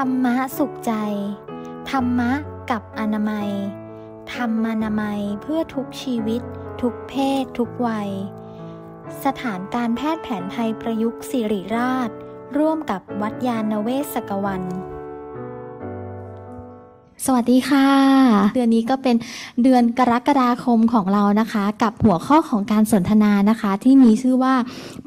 ธรรมะสุขใจ ธรรมะกับอนามัย ธรรมานามัยเพื่อทุกชีวิต ทุกเพศ ทุกวัย สถานการแพทย์แผนไทยประยุกต์สิริราช ร่วมกับวัดยาณเวศกวัน สวัสดีค่ะ เดือนนี้ก็เป็นเดือนกรกฎาคมของเรานะคะ กับหัวข้อของการสนทนานะคะ ที่มีชื่อว่า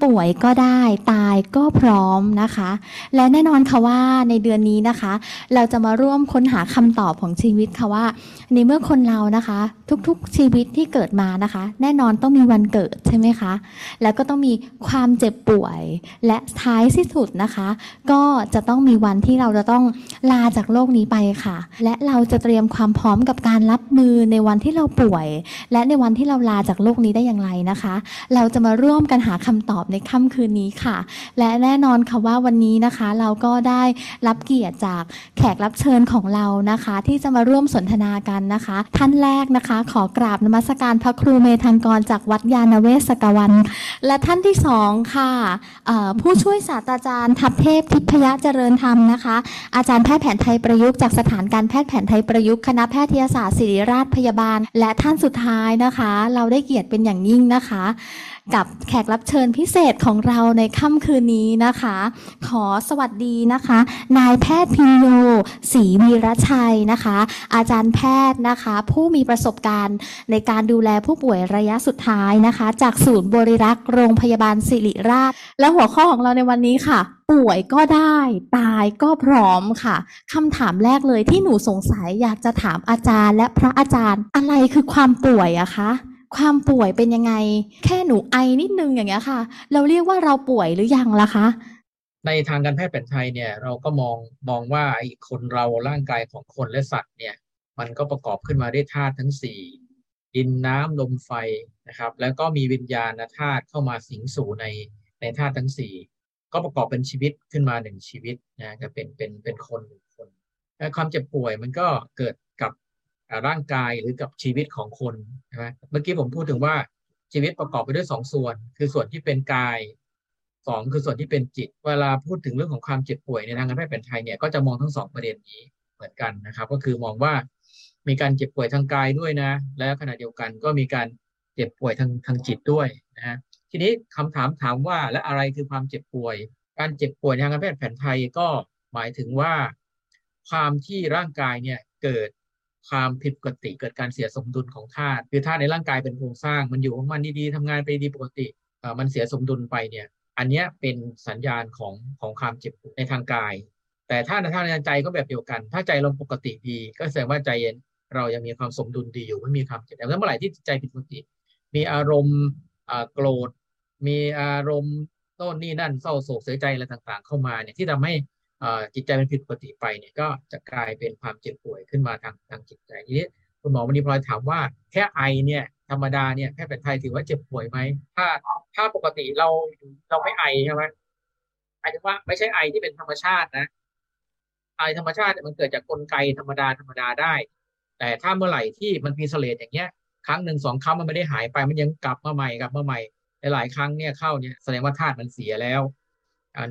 ป่วยก็ได้ตายก็พร้อมนะคะ และแน่นอนค่ะว่าในเดือนนี้นะคะ เราจะมาร่วมค้นหาคำตอบของชีวิตค่ะว่า ในเมื่อคนเรานะคะ ทุกๆชีวิตที่เกิดมานะคะ แน่นอนต้องมีวันเกิดใช่ไหมคะ แล้วก็ต้องมีความเจ็บป่วย และท้ายที่สุดนะคะ ก็จะต้องมีวันที่เราจะต้องลาจากโลกนี้ไปค่ะ และเราจะเตรียมความพร้อมกับการรับมือในวันที่เราป่วย และในวันที่เราลาจากโลกนี้ได้อย่างไรนะคะ เราจะมาร่วมกันหาคำตอบในค่ำคืนนี้ค่ะ และแน่นอนค่ะว่าวันนี้นะคะ เราก็ได้รับเกียรติจากแขกรับเชิญของเรานะคะ ที่จะมาร่วมสนทนากันนะคะ ท่านแรกนะคะ ขอกราบนมัสการพระครูเมธังกรจากวัดยาณเวศกวัน และท่านที่สองค่ะผู้ช่วยศาสตราจารย์ทัพเทพทิพยเจริญธรรมนะคะ อาจารย์แพทย์แผนไทยประยุกต์จากสถานการแพทย์แผนไทยประยุกต์คณะแพทยศาสตร์ศิริราชพยาบาล และท่านสุดท้ายนะคะ เราได้เกียรติเป็นอย่างยิ่งนะคะ กับแขกรับเชิญพิเศษของเราในค่ำคืนนี้นะคะ ขอสวัสดีนะคะ นายแพทย์พิโยศรีวีรชัยนะคะ อาจารย์แพทย์นะคะ ผู้มีประสบการณ์ในการดูแลผู้ป่วยระยะสุดท้ายนะคะ จากศูนย์บริรักษ์โรงพยาบาลศิริราช และหัวข้อของเราในวันนี้ค่ะ ป่วยก็ได้ ตายก็พร้อมค่ะคำถามแรกเลยที่หนูสงสัยอยากจะถามอาจารย์ และพระอาจารย์อะไรคือความป่วยอะคะความป่วยเป็นยังไง แค่หนูไอนิดนึงอย่างเงี้ยค่ะ เราเรียกว่าเราป่วยหรือยังล่ะคะ ในทางการแพทย์แผนไทยเนี่ยเราก็มองมองว่าไอ้คนเราร่างกายของคนและสัตว์เนี่ย มันก็ประกอบขึ้นมาด้วยธาตุทั้งสี่ดินน้ำลมไฟนะครับ แล้วก็มีวิญญาณธาตุเข้ามาสิงสู่ในในธาตุทั้งสี่ ก็ประกอบเป็นชีวิตขึ้นมาหนึ่งชีวิตนะก็เป็นเป็นเป็นคนหนึ่งคนความเจ็บป่วยมันก็เกิดกับร่างกายหรือกับชีวิตของคนใช่ไหมเมื่อกี้ผมพูดถึงว่าชีวิตประกอบไปด้วยสองส่วน คือส่วนที่เป็นกายสองคือส่วนที่เป็นจิต เวลาพูดถึงเรื่องของความเจ็บป่วยในทางการแพทย์แผนไทยเนี่ยก็จะมองทั้งสองประเด็นนี้เหมือนกันนะครับ ก็คือมองว่ามีการเจ็บป่วยทางกายด้วยนะ และขณะเดียวกันก็มีการเจ็บป่วยทางทางจิตด้วยนะฮะ ทีนี้คำถามถามว่าและอะไรคือความเจ็บป่วย การเจ็บป่วยทางการแพทย์แผนไทยก็หมายถึงว่า ความที่ร่างกายเนี่ยเกิดความผิดปกติเกิดการเสียสมดุลของธาตุคือธาตุในร่างกายเป็นโครงสร้าง มันอยู่ของมันดีๆทำงานไปดีปกติมันเสียสมดุลไปเนี่ย อันนี้เป็นสัญญาณของของความเจ็บปวดในทางกาย แต่ถ้าในทางใจก็แบบเดียวกัน ถ้าใจเราปกติดี ก็แสดงว่าใจเย็นเรายังมีความสมดุลดีอยู่ไม่มีความเจ็บแต่เมื่อไหร่ที่ใจผิดปกติ มีอารมณ์โกรธ มีอารมณ์โน่นนี่นั่นเศร้าโศกเสียใจอะไรต่างๆ เข้ามาเนี่ยที่ทำให้จิตใจมันผิดปกติไปเนี่ยก็จะกลายเป็นความเจ็บป่วยขึ้นมาทางทางจิตใจทีนี้คุณหมอวันนี้พลอยถามว่าแค่ไอเนี่ยธรรมดาเนี่ยแพทย์แผนไทยถือว่าเจ็บป่วยไหมถ้าถ้าปกติเราเราไม่ไอใช่ไหมหมายถึงว่าไม่ใช่ไอที่เป็นธรรมชาตินะไอธรรมชาติมันเกิดจากกลไกธรรมดาธรรมดาได้ แต่ถ้าเมื่อไหร่ที่มันมีเสลดอย่างเงี้ย ครั้งหนึ่งสองครั้งมันไม่ได้หายไปมันยังกลับมาใหม่กลับมาใหม่ หลายครั้งเนี่ยเข้าเนี่ยแสดงว่าธาตุมันเสียแล้ว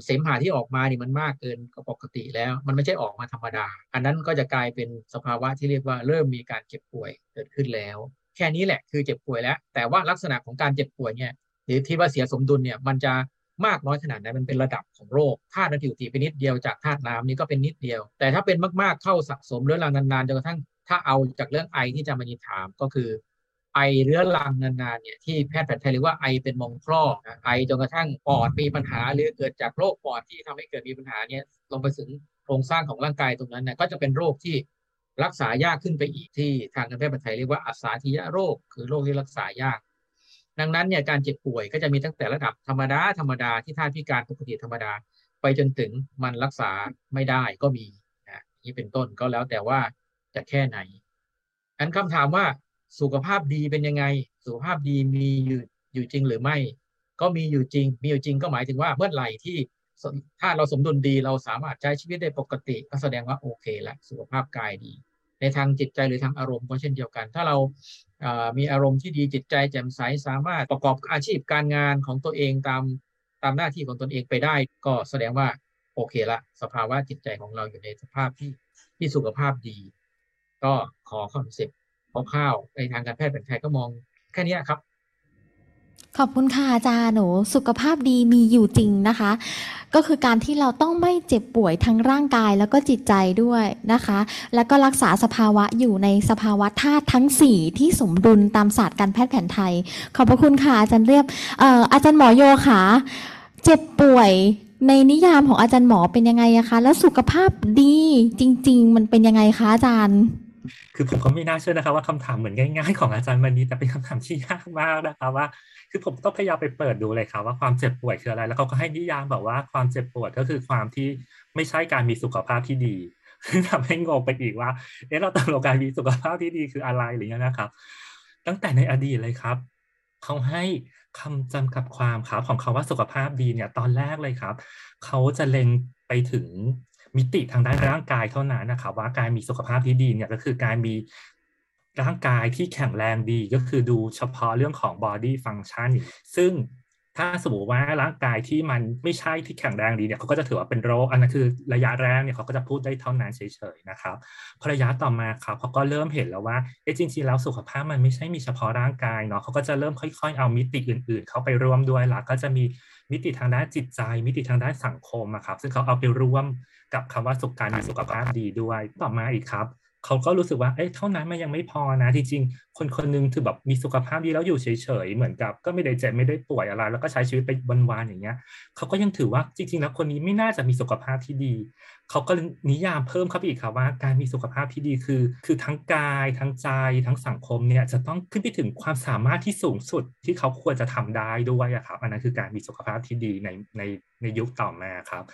เสมหะที่ออกมานี่มันมากเกินกว่าปกติแล้ว มันไม่ใช่ออกมาธรรมดา อันนั้นก็จะกลายเป็นสภาวะที่เรียกว่าเริ่มมีการเจ็บป่วยเกิดขึ้นแล้ว แค่นี้แหละคือเจ็บป่วยแล้ว แต่ว่าลักษณะของการเจ็บป่วยเนี่ยหรือที่ว่าเสียสมดุลเนี่ยมันจะมากน้อยขนาดไหนมันเป็นระดับของโรคธาตุน้ำผิวตีเป็นนิดเดียวจากธาตุน้ำนี่ก็เป็นนิดเดียว แต่ถ้าเป็นมากๆเข้าสะสมเรื้อรังนานๆจนกระทั่งถ้าเอาจากเรื่องไอที่จะมานิถามก็คือ ไอเรื้อรังนานๆเนี่ยที่แพทย์แผนไทยเรียกว่าไอเป็นมองคลอไอจนกระทั่งปอดมีปัญหา หรือเกิดจากโรคปอดที่ทำให้เกิดมีปัญหาเนี่ยลงไปถึงโครงสร้างของร่างกายตรงนั้นน่ยก็จะเป็นโรคที่รักษายากขึ้นไปอีกที่ทางการแพทย์แผนไทยเรียกว่าอัสาธิยะโรค คือโรคที่รักษายาก ดังนั้นเนี่ยการเจ็บป่วยก็จะมีตั้งแต่ระดับธรรมดาธรรมดาที่ท่าพิการปกติธรรมดา ไปจนถึงมันรักษาไม่ได้ก็มีนะนี่เป็นต้นก็แล้วแต่ว่าจะแค่ไหนอันคำถามว่า สุขภาพดีเป็นยังไง สุขภาพดีมีอยู่อยู่จริงหรือไม่ ก็มีอยู่จริง มีอยู่จริงก็หมายถึงว่าเมื่อไหร่ที่ถ้าเราสมดุลดีเราสามารถใช้ชีวิตได้ปกติ ก็แสดงว่าโอเคละสุขภาพกายดี ในทางจิตใจหรือทางอารมณ์ก็เช่นเดียวกัน ถ้าเรามีอารมณ์ที่ดีจิตใจแจ่มใสสามารถประกอบอาชีพการงานของตัวเองตามตามหน้าที่ของตนเองไปได้ ก็แสดงว่าโอเคละ สภาวะจิตใจของเราอยู่ในสภาพที่ที่สุขภาพดี ก็ขอคอนเซปต์ คร่าวๆในทางการแพทย์แผนไทยก็มองแค่นี้ครับ ขอบคุณค่ะอาจารย์หนูสุขภาพดีมีอยู่จริงนะคะ ก็คือการที่เราต้องไม่เจ็บป่วยทั้งร่างกายแล้วก็จิตใจด้วยนะคะ แล้วก็รักษาสภาวะอยู่ในสภาวะธาตุทั้ง 4 ที่สมดุลตามศาสตร์การแพทย์แผนไทย ขอบพระคุณค่ะอาจารย์เรียบอออาจารย์หมอโยค่ะเจ็บป่วยในนิยามของอาจารย์หมอเป็นยังไงอะคะ แล้วสุขภาพดีจริง ๆ มันเป็นยังไงคะอาจารย์ คือผมก็ไม่น่าเชื่อนะครับว่าคำถามเหมือนง่ายๆของอาจารย์มันนี้แต่เป็นคำถามที่ยากมากนะครับว่า คือผมต้องพยายามไปเปิดดูเลยครับว่าความเจ็บป่วยคืออะไร แล้วเขาก็ให้นิยามแบบว่าความเจ็บปวดก็คือความที่ไม่ใช่การมีสุขภาพที่ดีทำให้งงไปอีกว่า เอ๊ะเราตกลงการมีสุขภาพที่ดีคืออะไรอะไรเงี้ยนะครับ ตั้งแต่ในอดีตเลยครับเขาให้คำจำกัดความครับของคาว่าสุขภาพดีเนี่ยตอนแรกเลยครับเขาจะเล็งไปถึง มิติทางด้านร่างกายเท่านั้นนะครับว่าการมีสุขภาพที่ดีเนี่ยก็คือการมีร่างกายที่แข็งแรงดีก็คือดูเฉพาะเรื่องของ body function ซึ่งถ้าสมมติว่าร่างกายที่มันไม่ใช่ที่แข็งแรงดีเนี่ยเขาก็จะถือว่าเป็นโรคอันนั้นคือระยะแรกเนี่ยเขาก็จะพูดได้เท่านั้นเฉยๆนะครับพอระยะต่อมาครับเขาก็เริ่มเห็นแล้วว่าเอ๊ะจริงๆแล้วสุขภาพมันไม่ใช่มีเฉพาะร่างกายเนาะเขาก็จะเริ่มค่อย ๆ เอามิติอื่น ๆ เข้าไปร่วมด้วยละก็จะมีมิติทางด้านจิตใจ มิติทางด้านสังคมอะครับซึ่งเขาเอาไปร่วม กับคำว่าสุขการมีสุขภาพดีด้วยต่อมาอีกครับเขาก็รู้สึกว่าเอ้ยเท่านั้นมันยังไม่พอนะจริงๆคนคนนึงคือแบบมีสุขภาพดีแล้วอยู่เฉยๆเหมือนกับ ก็ไม่ได้เจ็บไม่ได้ป่วยอะไร แล้วก็ใช้ชีวิตไปวันๆอย่างเงี้ยเขาก็ยังถือว่าจริงๆแล้วคนนี้ไม่น่าจะมีสุขภาพที่ดีเขาก็นิยามเพิ่มเข้าไปอีกค่ะว่า การมีสุขภาพที่ดีคือ คือทั้งกายทั้งใจทั้งสังคมเนี่ยจะต้องขึ้นไปถึงความสามารถที่สูงสุดที่เขาควรจะทำได้ด้วยอะครับอันนั้นคือการมีสุขภาพที่ดีในในในยุคต่อมาครับ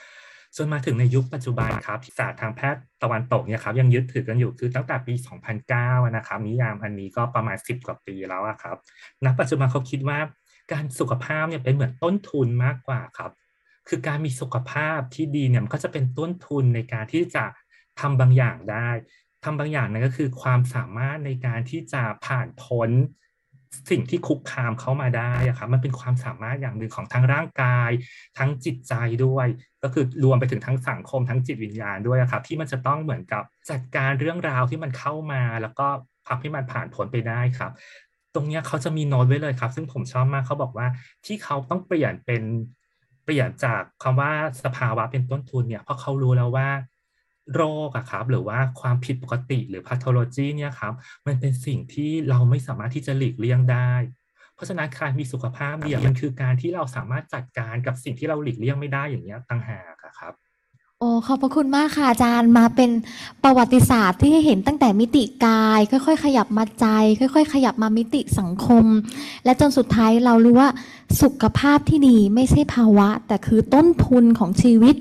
จนมาถึงในยุคปัจจุบันครับศาสตร์ทางแพทย์ตะวันตกเนี่ยครับยังยึดถือกันอยู่คือตั้งแต่ปี 2009 นะครับนิยามอันนี้ก็ประมาณ 10 กว่าปีแล้วครับณปัจจุบันเขาคิดว่าการสุขภาพเนี่ยเป็นเหมือนต้นทุนมากกว่าครับ คือการมีสุขภาพที่ดีเนี่ยมันก็จะเป็นต้นทุนในการที่จะทำบางอย่างได้ทำบางอย่างนั่นก็คือความสามารถในการที่จะผ่านพ้น สิ่งที่คุกคามเขามาได้อะครับมันเป็นความสามารถอย่างหนึ่งของทั้งร่างกาย ทั้งจิตใจด้วย ก็คือรวมไปถึงทั้งสังคมทั้งจิตวิญญาณด้วยครับ ที่มันจะต้องเหมือนกับจัดการเรื่องราวที่มันเข้ามา แล้วก็ทำให้มันผ่านพ้นไปได้ครับ ตรงนี้เขาจะมีโน้ตไว้เลยครับ ซึ่งผมชอบมากเขาบอกว่าที่เขาต้องเปลี่ยนเป็นเปลี่ยนจากคำว่าสภาวะเป็นต้นทุนเนี่ยเพราะเขารู้แล้วว่า โรคอะครับหรือว่าความผิดปกติหรือ pathology เนี่ยครับมันเป็นสิ่งที่เราไม่สามารถที่จะหลีกเลี่ยงได้ เพราะฉะนั้นการมีสุขภาพดีมันคือการที่เราสามารถจัดการกับสิ่งที่เราหลีกเลี่ยงไม่ได้อย่างนี้ต่างหากครับ โอ้ขอบพระคุณมากค่ะอาจารย์มาเป็นประวัติศาสตร์ที่ให้เห็นตั้งแต่มิติกาย ค่อย ๆ ขยับมาใจ ค่อย ๆ ขยับมามิติสังคม และจนสุดท้ายเรารู้ว่าสุขภาพที่ดีไม่ใช่ภาวะ แต่คือต้นทุนของชีวิต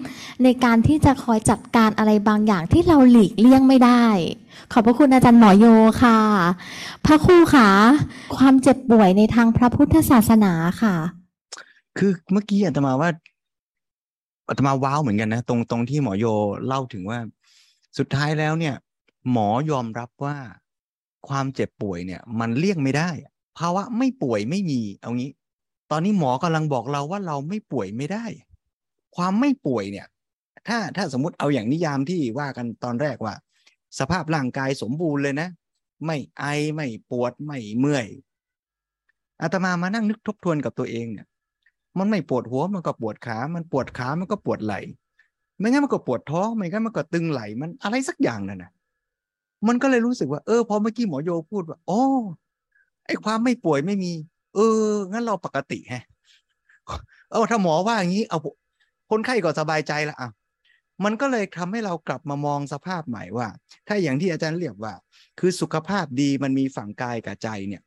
ในการที่จะคอยจัดการอะไรบางอย่างที่เราหลีกเลี่ยงไม่ได้ ขอบพระคุณอาจารย์หมอโยค่ะ พระครูขาความเจ็บป่วยในทางพระพุทธศาสนาค่ะ คือเมื่อกี้อาตมาว่า อาตมาว้าวเหมือนกันนะตรงตรงที่หมอโยเล่าถึงว่า สุดท้ายแล้วเนี่ย หมอยอมรับว่าความเจ็บป่วยเนี่ย มันเลี่ยงไม่ได้ ภาวะไม่ป่วยไม่มีเอางี้ ตอนนี้หมอกำลังบอกเราว่าเราไม่ป่วยไม่ได้ ความไม่ป่วยเนี่ย ถ้าถ้าสมมติเอาอย่างนิยามที่ว่ากันตอนแรกว่า สภาพร่างกายสมบูรณ์เลยนะ ไม่ไอไม่ปวดไม่เมื่อยอาตมามานั่งนึกทบทวนกับตัวเองเนี่ย มันไม่ปวดหัวมันก็ปวดขา มันปวดขามันก็ปวดไหล่ไม่งั้นมันก็ปวดท้องไม่งั้นมันก็ตึงไหล่มันอะไรสักอย่างนั่นนะมันก็เลยรู้สึกว่าเออพอเมื่อกี้หมอโยพูดว่าอ๋อไอ้ความไม่ป่วยไม่มี เออ งั้นเราปกติแฮะเออถ้าหมอว่าอย่างนี้เอาคนไข้ก็สบายใจละอะมันก็เลยทำให้เรากลับมามองสภาพใหม่ว่า ถ้าอย่างที่อาจารย์เรียกว่า คือสุขภาพดีมันมีฝั่งกายกับใจเนี่ย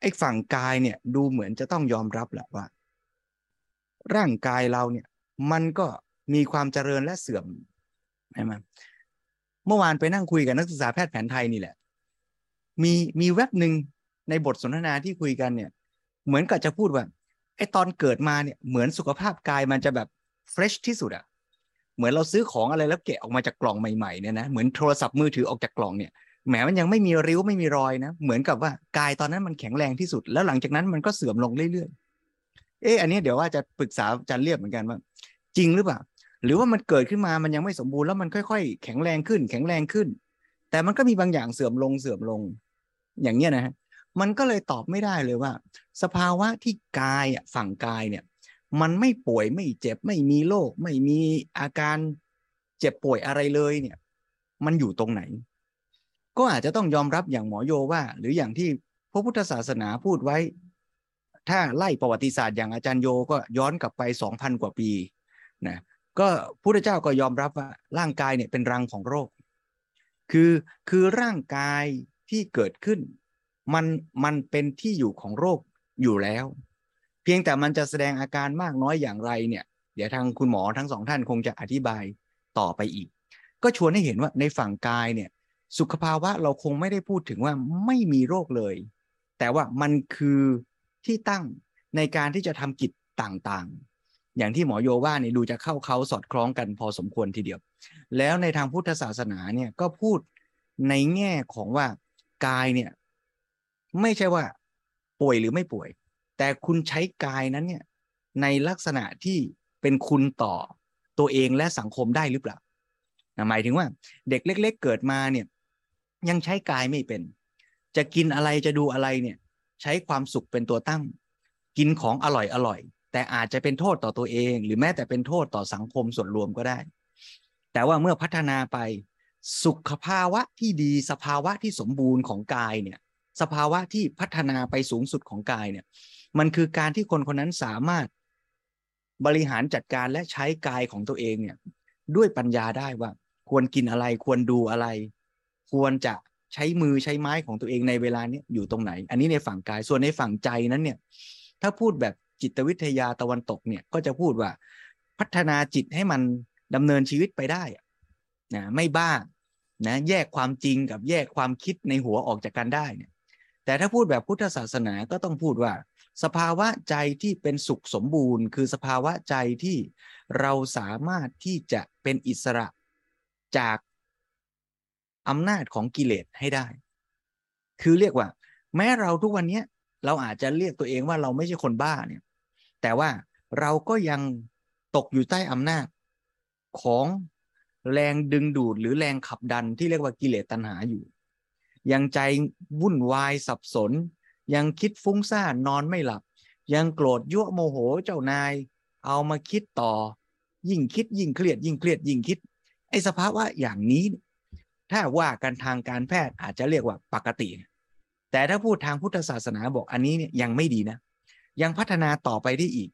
ไอ้ฝั่งกายเนี่ยดูเหมือนจะต้องยอมรับแหละว่า ร่างกายเราเนี่ย มันก็มีความเจริญและเสื่อมใช่ไหมเมื่อวานไปนั่งคุยกับนักศึกษาแพทย์แผนไทยนี่แหละ มีมีเว็บหนึ่งในบทสนทนาที่คุยกันเนี่ย เหมือนกับจะพูดว่าไอ้ตอนเกิดมาเนี่ยเหมือนสุขภาพกายมันจะแบบเฟรชที่สุดอะเหมือนเราซื้อของอะไรแล้วแกะออกมาจากกล่องใหม่ๆเนี่ยนะเหมือนโทรศัพท์มือถือออกจากกล่องเนี่ยแหมมันยังไม่มีริ้วไม่มีรอยนะ เหมือนกับว่ากายตอนนั้นมันแข็งแรงที่สุด แล้วหลังจากนั้นมันก็เสื่อมลงเรื่อย เอออันนี้เดี๋ยวว่าจะปรึกษาอาจารย์เรียบเหมือนกันว่า จริงหรือเปล่า หรือว่ามันเกิดขึ้นมามันยังไม่สมบูรณ์แล้วมันค่อย ๆ แข็งแรงขึ้น แข็งแรงขึ้น แต่มันก็มีบางอย่างเสื่อมลงเสื่อมลง อย่างเงี้ยนะฮะมันก็เลยตอบไม่ได้เลยว่า สภาวะที่กายอะฝั่งกายเนี่ย มันไม่ป่วยไม่เจ็บไม่มีโรคไม่มีอาการเจ็บป่วยอะไรเลยเนี่ย มันอยู่ตรงไหน ก็อาจจะต้องยอมรับอย่างหมอโยว่า หรืออย่างที่พระพุทธศาสนาพูดไว้ ถ้าไล่ประวัติศาสตร์อย่างอาจารย์โยก็ย้อนกลับไปสองพันกว่าปีนะก็พุทธเจ้าก็ยอมรับว่าร่างกายเนี่ยเป็นรังของโรค คือคือร่างกายที่เกิดขึ้น มันมันเป็นที่อยู่ของโรคอยู่แล้ว เพียงแต่มันจะแสดงอาการมากน้อยอย่างไรเนี่ย เดี๋ยวทางคุณหมอทั้งสองท่านคงจะอธิบายต่อไปอีก ก็ชวนให้เห็นว่าในฝั่งกายเนี่ยสุขภาวะเราคงไม่ได้พูดถึงว่าไม่มีโรคเลย แต่ว่ามันคือ ที่ตั้งในการที่จะทำกิจต่างๆ อย่างที่หมอโยว่านี่ดูจะเข้าเขาสอดคล้องกันพอสมควรทีเดียว แล้วในทางพุทธศาสนาเนี่ยก็พูดในแง่ของว่ากายเนี่ยไม่ใช่ว่าป่วยหรือไม่ป่วย แต่คุณใช้กายนั้นเนี่ยในลักษณะที่เป็นคุณต่อตัวเองและสังคมได้หรือเปล่าหมายถึงว่าเด็กเล็ก ๆ เกิดมาเนี่ยยังใช้กายไม่เป็น จะกินอะไรจะดูอะไรเนี่ย ใช้ความสุขเป็นตัวตั้ง กินของอร่อยอร่อย แต่อาจจะเป็นโทษต่อตัวเอง หรือแม้แต่เป็นโทษต่อสังคมส่วนรวมก็ได้ แต่ว่าเมื่อพัฒนาไปสุขภาวะที่ดีสภาวะที่สมบูรณ์ของกายเนี่ยสภาวะที่พัฒนาไปสูงสุดของกายเนี่ย มันคือการที่คนคนนั้นสามารถบริหารจัดการและใช้กายของตัวเองเนี่ย ด้วยปัญญาได้ว่า ควรกินอะไร ควรดูอะไร ควรจะ ใช้มือใช้ไม้ของตัวเองในเวลาเนี้ยอยู่ตรงไหน อันนี้ในฝั่งกายส่วนในฝั่งใจนั้นเนี่ย ถ้าพูดแบบจิตวิทยาตะวันตกเนี่ยก็จะพูดว่า พัฒนาจิตให้มันดำเนินชีวิตไปได้นะไม่บ้านะแยกความจริงกับแยกความคิดในหัวออกจากกันได้เนี่ย แต่ถ้าพูดแบบพุทธศาสนาก็ต้องพูดว่า สภาวะใจที่เป็นสุขสมบูรณ์ คือสภาวะใจที่เราสามารถที่จะเป็นอิสระจาก อำนาจของกิเลสให้ได้ คือเรียกว่า แม้เราทุกวันนี้เราอาจจะเรียกตัวเองว่าเราไม่ใช่คนบ้าเนี่ย แต่ว่าเราก็ยังตกอยู่ใต้อำนาจของแรงดึงดูดหรือแรงขับดันที่เรียกว่ากิเลสตัณหาอยู่ ยังใจวุ่นวายสับสน ยังคิดฟุ้งซ่านนอนไม่หลับ ยังโกรธยั่วโมโหเจ้านาย เอามาคิดต่อ ยิ่งคิดยิ่งเครียดยิ่งเครียดยิ่งคิด ไอ้สภาวะอย่างนี้ ถ้าว่ากันทางการแพทย์อาจจะเรียกว่าปกติ แต่ถ้าพูดทางพุทธศาสนาบอกอันนี้เนี่ยยังไม่ดีนะ ยังพัฒนาต่อไปได้อีก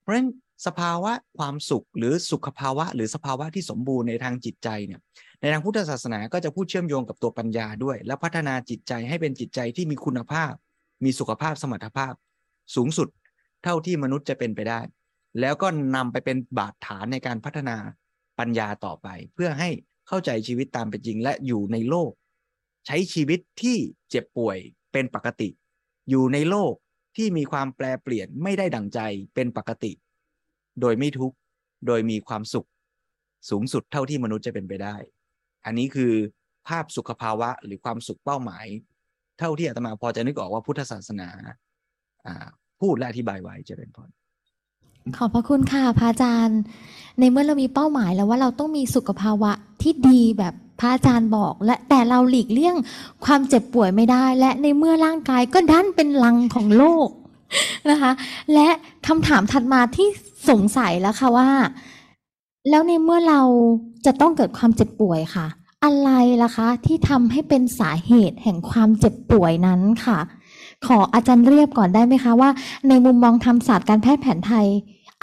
เพราะฉะนั้นสภาวะความสุขหรือสุขภาวะ หรือสภาวะที่สมบูรณ์ในทางจิตใจเนี่ยในทางพุทธศาสนาก็จะพูดเชื่อมโยงกับตัวปัญญาด้วย และพัฒนาจิตใจให้เป็นจิตใจที่มีคุณภาพ มีสุขภาพสมรรถภาพ สูงสุดเท่าที่มนุษย์จะเป็นไปได้ แล้วก็นำไปเป็นบาดฐานในการพัฒนาปัญญาต่อไป เพื่อให้ เข้าใจชีวิตตามเป็นจริง และอยู่ในโลก ใช้ชีวิตที่เจ็บป่วยเป็นปกติ อยู่ในโลกที่มีความแปลเปลี่ยนไม่ได้ดั่งใจเป็นปกติ โดยไม่ทุกข์โดยมีความสุข สูงสุดเท่าที่มนุษย์จะเป็นไปได้ อันนี้คือภาพสุขภาวะหรือความสุขเป้าหมาย เท่าที่อาตมาพอจะนึกออกว่าพุทธศาสนาพูดและอธิบายไว้จะเป็นพอ ขอบพระคุณค่ะพระอาจารย์ ในเมื่อเรามีเป้าหมายแล้วว่าเราต้องมีสุขภาวะที่ดีแบบพระอาจารย์บอก และแต่เราหลีกเลี่ยงความเจ็บป่วยไม่ได้ และในเมื่อร่างกายก็ดันเป็นลังของโลกนะคะ และคำถามถัดมาที่สงสัยแล้วค่ะว่า แล้วในเมื่อเราจะต้องเกิดความเจ็บป่วยค่ะ อะไรล่ะคะ ที่ทำให้เป็นสาเหตุแห่งความเจ็บป่วยนั้นค่ะ ขออาจารย์เรียบก่อนได้ไหมคะว่า ในมุมมองทางศาสตร์การแพทย์แผนไทย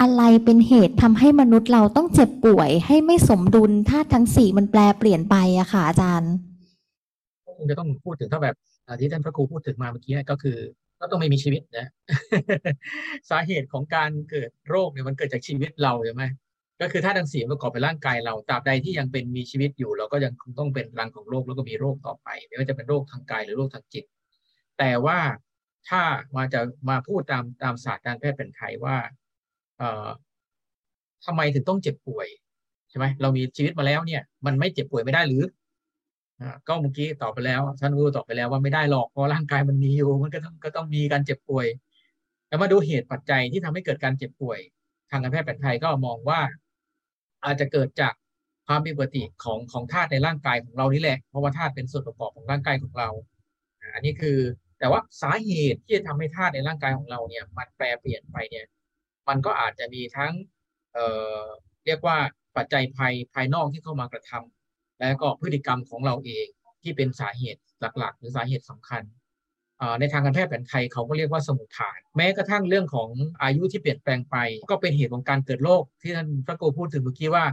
อะไรเป็นเหตุทำให้มนุษย์เราต้องเจ็บป่วย ให้ไม่สมดุลธาตุทั้งสี่มันแปลเปลี่ยนไปอะค่ะอาจารย์คงจะต้องพูดถึงถ้าแบบที่ท่านพระครูพูดถึงมาเมื่อกี้ก็คือ ก็ต้องไม่มีชีวิตนะสาเหตุของการเกิดโรคเนี่ยมันเกิดจากชีวิตเราใช่ไหมก็คือถ้าทั้งสี่ประกอบเป็นร่างกายเราตราบใดที่ยังเป็นมีชีวิตอยู่เราก็ยังคงต้องเป็นรังของโรคแล้วก็มีโรคต่อไปไม่ว่าจะเป็นโรคทางกายหรือโรคทางจิต แต่ว่า ถ้ามาจะมาพูดตามตามศาสตร์การแพทย์แผนไทยว่า เอ่อทำไมถึงต้องเจ็บป่วยใช่ไหมเรามีชีวิตมาแล้วเนี่ย มันไม่เจ็บป่วยไม่ได้หรือก็เมื่อกี้ตอบไปแล้วท่านรู้ตอบไปแล้วว่าไม่ได้หรอกเพราะร่างกายมันมีอยู่ มันก็ต้องก็ต้องมีการเจ็บป่วยแล้วมาดูเหตุปัจจัยที่ทำให้เกิดการเจ็บป่วย ทางการแพทย์แผนไทยก็มองว่า อาจจะเกิดจากความผิดปกติของของธาตุในร่างกายของเรานี่แหละเพราะว่าธาตุเป็นส่วนประกอบของร่างกายของเรา อันนี้คือ แต่ว่าสาเหตุที่จะทำให้ธาตุในร่างกายของเราเนี่ย มันแปรเปลี่ยนไปเนี่ย มันก็อาจจะมีทั้ง เอ่อ เรียกว่าปัจจัยภายภายนอกที่เข้ามากระทำแล้วก็พฤติกรรมของเราเองที่เป็นสาเหตุหลัก ๆ หรือสาเหตุสำคัญในทางการแพทย์แผนไทยเขาก็เรียกว่าสมุทฐาน แม้กระทั่งเรื่องของอายุที่เปลี่ยนแปลงไป ก็เป็นเหตุของการเกิดโรคที่ท่านพระครูพูดถึงเมื่อกี้ว่า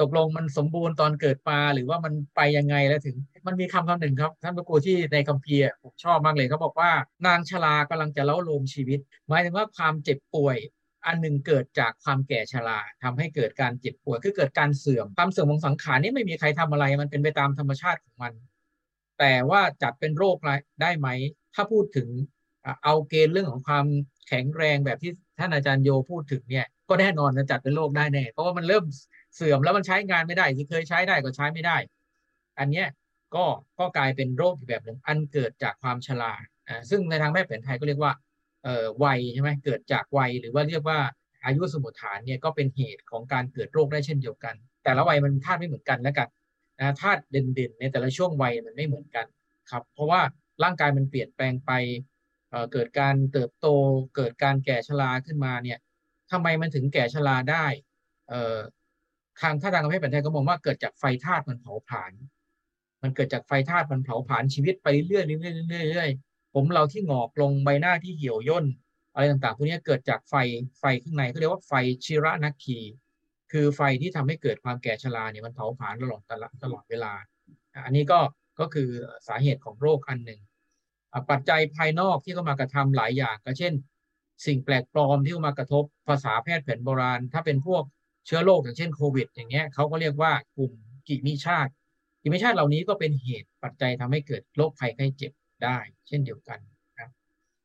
ตกลงมันสมบูรณ์ตอนเกิดมาหรือว่ามันไปยังไงแล้วถึง มันมีคำคำหนึ่งครับ ท่านพระครูที่ในคัมภีร์ผมชอบมากเลยเขาบอกว่า นางชรากำลังจะเล้าโลมชีวิต หมายถึงว่าความเจ็บป่วย อันหนึ่งเกิดจากความแก่ชราทำให้เกิดการเจ็บป่วยคือเกิดการเสื่อมความเสื่อมของสังขารนี่ไม่มีใครทำอะไร มันเป็นไปตามธรรมชาติของมัน แต่ว่าจัดเป็นโรคได้ไหม ถ้าพูดถึงเอาเกณฑ์เรื่องของความแข็งแรงแบบที่ท่านอาจารย์โยพูดถึงเนี่ยก็แน่นอนจะจัดเป็นโรคได้แน่เพราะว่ามันเริ่ม เสื่อมแล้วมันใช้งานไม่ได้ที่เคยใช้ได้ก็ใช้ไม่ได้ อันเนี้ยก็ก็กลายเป็นโรคอีกแบบหนึ่งอันเกิดจากความชราอ่าซึ่งในทางแพทย์แผนไทยก็เรียกว่าเอ่อวัยใช่ไหมเกิดจากวัยหรือว่าเรียกว่าอายุสมุทฐานเนี่ยก็เป็นเหตุของการเกิดโรคได้เช่นเดียวกัน แต่ละวัยมันธาตุไม่เหมือนกันแล้วกันนะธาตุเด่นๆในแต่ละช่วงวัยมันไม่เหมือนกันครับ เพราะว่าร่างกายมันเปลี่ยนแปลงไปเกิดการเติบโต เกิดการแก่ชราขึ้นมาเนี่ยทำไมมันถึงแก่ชราได้เอ่อ ทางท่าทางการแพทย์แผนไทยก็มองว่าเกิดจากไฟธาตุมันเผาผลาญมันเกิดจากไฟธาตุมันเผาผลาญชีวิตไปเรื่อยๆเรื่อยเรื่อยผมเราที่งอกลงใบหน้าที่เหี่ยวย่นอะไรต่างๆพวกนี้เกิดจากไฟไฟข้างในเขาเรียกว่าไฟชิระนักขีคือไฟที่ทำให้เกิดความแก่ชราเนี่ยมันเผาผลาญตลอดตลอดเวลา อันนี้ก็ก็คือสาเหตุของโรคอันหนึ่งปัจจัยภายนอกที่เข้ามากระทำหลายอย่าง ก็เช่น สิ่งแปลกปลอมที่เข้ามากระทบภาษาแพทย์แผนโบราณ ถ้าเป็นพวก เชื้อโรคอย่างเช่นโควิด อย่างเงี้ยเขาก็เรียกว่ากลุ่มกิมิชาติ กิมิชาติเหล่านี้ก็เป็นเหตุปัจจัยทำให้เกิดโรคภัยไข้เจ็บได้ เช่นเดียวกันครับ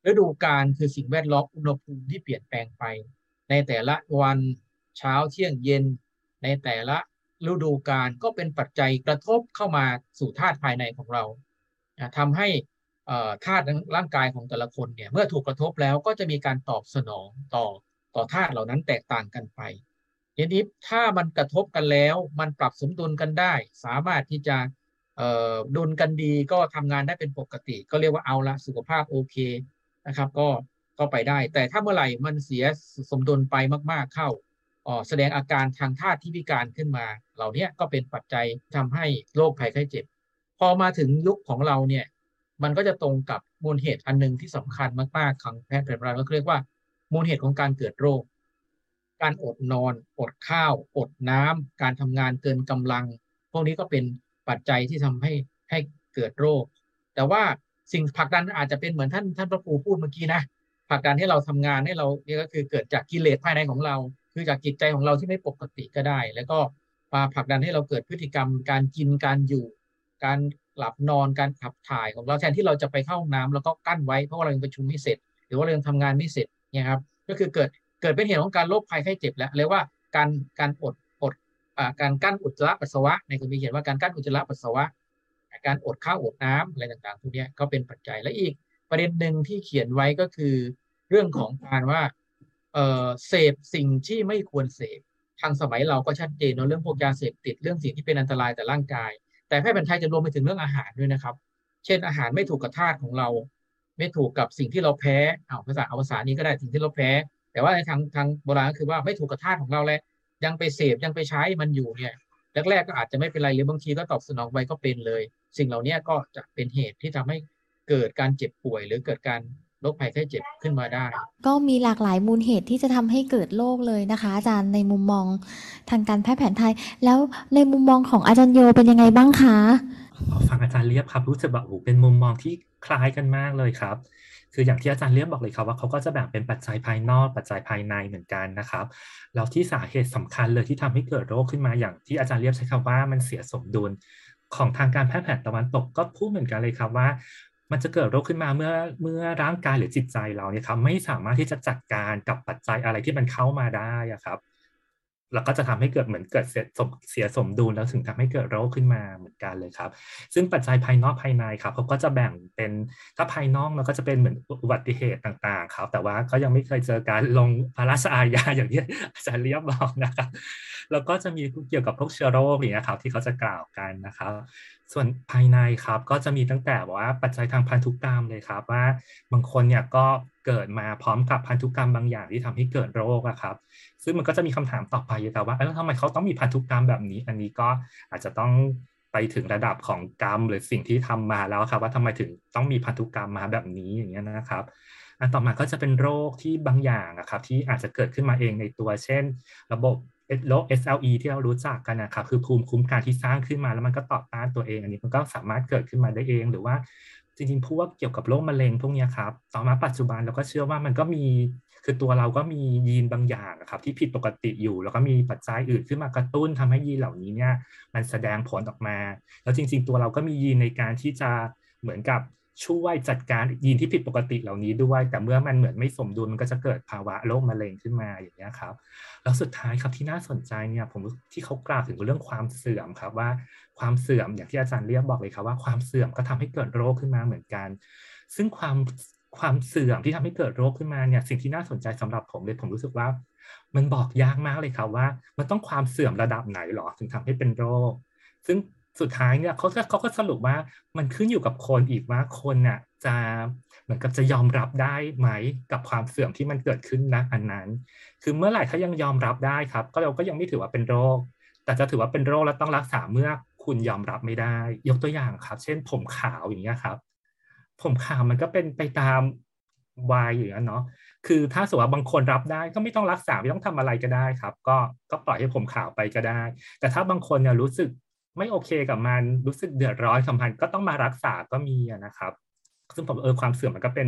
ฤดูกาลคือสิ่งแวดล้อมอุณหภูมิที่เปลี่ยนแปลงไป ในแต่ละวันเช้าเที่ยงเย็น ในแต่ละฤดูกาลก็เป็นปัจจัยกระทบเข้ามาสู่ธาตุภายในของเราทำให้ธาตุร่างกายของแต่ละคนเนี่ยเมื่อถูกกระทบแล้วก็จะมีการตอบสนองต่อต่อธาตุเหล่านั้นแตกต่างกันไป ทีนี้ถ้ามันกระทบกันแล้วมันปรับสมดุลกันได้ สามารถที่จะดุลกันดีก็ทำงานได้เป็นปกติ ก็เรียกว่าเอาละสุขภาพโอเคนะครับ ก็ก็ไปได้ แต่ถ้าเมื่อไหร่มันเสียสมดุลไปมาก ๆเข้าแสดงอาการทางธาตุที่พิการขึ้นมา เหล่านี้ก็เป็นปัจจัยทำให้โรคภัยไข้เจ็บ พอมาถึงยุคของเราเนี่ย มันก็จะตรงกับมูลเหตุอันหนึ่งที่สำคัญมากๆของแพทย์แผนโบราณก็เรียกว่ามูลเหตุของการเกิดโรค การอดนอน อดข้าว อดน้ำการทำงานเกินกำลัง พวกนี้ก็เป็นปัจจัยที่ทำให้ให้เกิดโรค แต่ว่าสิ่งผลักดันอาจจะเป็นเหมือนท่านท่านพระครูพูดเมื่อกี้นะผลักดันให้เราทำงานให้เรานี่ก็คือเกิดจากกิเลสภายในของเรา คือจากจิตใจของเราที่ไม่ปกติก็ได้ แล้วก็มาผลักดันให้เราเกิดพฤติกรรม การกินการอยู่ การหลับนอนการขับถ่ายของเราแทนที่เราจะไปเข้าห้องน้ำแล้วก็กั้นไว้เพราะว่าเรายังประชุมไม่เสร็จ หรือว่าเรายังทำงานไม่เสร็จเนี่ยครับก็คือเกิด เกิดเป็นเหตุของการโรคภัยไข้เจ็บแล้วเรียกว่าการการอดอดการกั้นอุจจาระปัสสาวะในคุณมีเขียนว่าการกั้นอุจจาระปัสสาวะ การอดข้าวอดน้ำอะไรต่างๆพวกนี้ก็เป็นปัจจัยและอีกประเด็นหนึ่งที่เขียนไว้ก็คือเรื่องของการว่าเสพสิ่งที่ไม่ควรเสพทางสมัยเราก็ชัดเจนเรื่องพวกยาเสพติดเรื่องสิ่งที่เป็นอันตรายต่อร่างกาย แต่แพทย์แผนไทยจะรวมไปถึงเรื่องอาหารด้วยนะครับ เช่นอาหารไม่ถูกกับธาตุของเรา ไม่ถูกกับสิ่งที่เราแพ้เอาภาษาอาภาษานี้ก็ได้สิ่งที่เราแพ้ แต่ว่าในทางทางโบราณก็คือว่าไม่ถูกกับธาตุของเราแล้วยังไปเสพยังไปใช้มันอยู่เนี่ยแรกๆก็อาจจะไม่เป็นไรหรือบางทีก็ตอบสนองไปก็เป็นเลย สิ่งเหล่านี้ก็จะเป็นเหตุที่ทำให้เกิดการเจ็บป่วย หรือเกิดการโรคภัยไข้เจ็บขึ้นมาได้ ก็มีหลากหลายมูลเหตุที่จะทำให้เกิดโรคเลยนะคะ อาจารย์ในมุมมองทางการแพทย์แผนไทย แล้วในมุมมองของอาจารย์โยเป็นยังไงบ้างคะฟังอาจารย์เลียบครับรู้สึกว่าโอ้เป็นมุมมองที่คล้ายกันมากเลยครับ คืออย่างที่อาจารย์เลียบบอกเลยครับว่าเขาก็จะแบ่งเป็นปัจจัยภายนอกปัจจัยภายในเหมือนกันนะครับแล้วที่สาเหตุสำคัญเลยที่ทำให้เกิดโรคขึ้นมาอย่างที่อาจารย์เลียบใช้คำว่ามันเสียสมดุลของทางการแพทย์แผนตะวันตกก็พูดเหมือนกันเลยครับว่า มันจะเกิดโรคขึ้นมาเมื่อเมื่อร่างกายหรือจิตใจเราเนี่ยครับไม่สามารถที่จะจัดการกับปัจจัยอะไรที่มันเข้ามาได้ครับ แล้วก็จะทำให้เกิดเหมือนเกิดเสียสมเสียสมดุลแล้วถึงทำให้เกิดโรคขึ้นมาเหมือนกันเลยครับ ซึ่งปัจจัยภายนอกภายในครับเขาก็จะแบ่งเป็นถ้าภายนอกเราก็จะเป็นเหมือนอุบัติเหตุต่างๆ ครับ แต่ว่าก็ยังไม่เคยเจอการลงพระราชอาญาอย่างที่อาจารย์เรียบบอกนะครับแล้วก็จะมีเกี่ยวกับพวกเชื้อโรคอย่างนี้ครับที่เขาจะกล่าวกันนะครับ ส่วนภายในครับก็จะมีตั้งแต่ว่าปัจจัยทางพันธุกรรมเลยครับว่าบางคนเนี่ยก็ เกิดมาพร้อมกับพันธุกรรมบางอย่างที่ทำให้เกิดโรคอะครับ ซึ่งมันก็จะมีคำถามต่อไปแต่ว่าแล้วทำไมเขาต้องมีพันธุกรรมแบบนี้ อันนี้ก็อาจจะต้องไปถึงระดับของกรรมหรือสิ่งที่ทำมาแล้วครับ ว่าทำไมถึงต้องมีพันธุกรรมมาแบบนี้อย่างเงี้ยนะครับอันต่อมาก็จะเป็นโรคที่บางอย่างอะครับที่อาจจะเกิดขึ้นมาเองในตัว เช่น ระบบโรค SLE ที่เรารู้จักกันนะครับคือภูมิคุ้มกันที่สร้างขึ้นมาแล้วมันก็ต่อต้านตัวเอง อันนี้มันก็สามารถเกิดขึ้นมาได้เอง หรือว่า จริงๆพวกเกี่ยวกับโรคมะเร็งพวกนี้ครับต่อมาปัจจุบันเราก็เชื่อว่ามันก็มีคือตัวเราก็มียีนบางอย่างครับที่ผิดปกติอยู่ แล้วก็มีปัจจัยอื่นขึ้นมากระตุ้นทำให้ยีนเหล่านี้เนี่ยมันแสดงผลออกมา แล้วจริง ๆ ตัวเราก็มียีนในการที่จะเหมือนกับช่วยจัดการยีนที่ผิดปกติเหล่านี้ด้วย แต่เมื่อมันเหมือนไม่สมดุลมันก็จะเกิดภาวะโรคมะเร็งขึ้นมาอย่างนี้ครับ แล้วสุดท้ายครับที่น่าสนใจเนี่ยผมที่เขากล่าวถึงเรื่องความเสื่อมครับว่า ความเสื่อมอย่างที่อาจารย์เรียบบอกเลยครับว่าความเสื่อมก็ทำให้เกิดโรคขึ้นมาเหมือนกัน ซึ่งความความเสื่อมที่ทำให้เกิดโรคขึ้นมาเนี่ยสิ่งที่น่าสนใจสำหรับผมเลยผมรู้สึกว่า มันบอกยากมากเลยครับว่า มันต้องความเสื่อมระดับไหนหรอถึงทำให้เป็นโรค ซึ่งสุดท้ายเนี่ยเขาเขาก็สรุปว่ามันขึ้นอยู่กับคนอีกว่าคนน่ะจะเหมือนกับจะยอมรับได้ไหมกับความเสื่อมที่มันเกิดขึ้นนะอันนั้น คือเมื่อไหร่ถ้ายังยอมรับได้ครับ ก็เราก็ยังไม่ถือว่าเป็นโรค แต่จะถือว่าเป็นโรคแล้วต้องรักษาเมื่อ คุณยอมรับไม่ได้ ยกตัวอย่างครับ เช่น ผมขาวอย่างเงี้ยครับ ผมขาวมันก็เป็นไปตามวัยอย่างนั้นเนาะคือถ้าสมมติว่าบางคนรับได้ก็ไม่ต้องรักษาไม่ต้องทำอะไรก็ได้ครับ ก็ก็ปล่อยให้ผมขาวไปก็ได้ แต่ถ้าบางคนเนี่ยรู้สึกไม่โอเคกับมันรู้สึกเดือดร้อนสัมพันธ์ก็ต้องมารักษาก็มีนะครับ ซึ่งผมเออความเสื่อมมันก็เป็น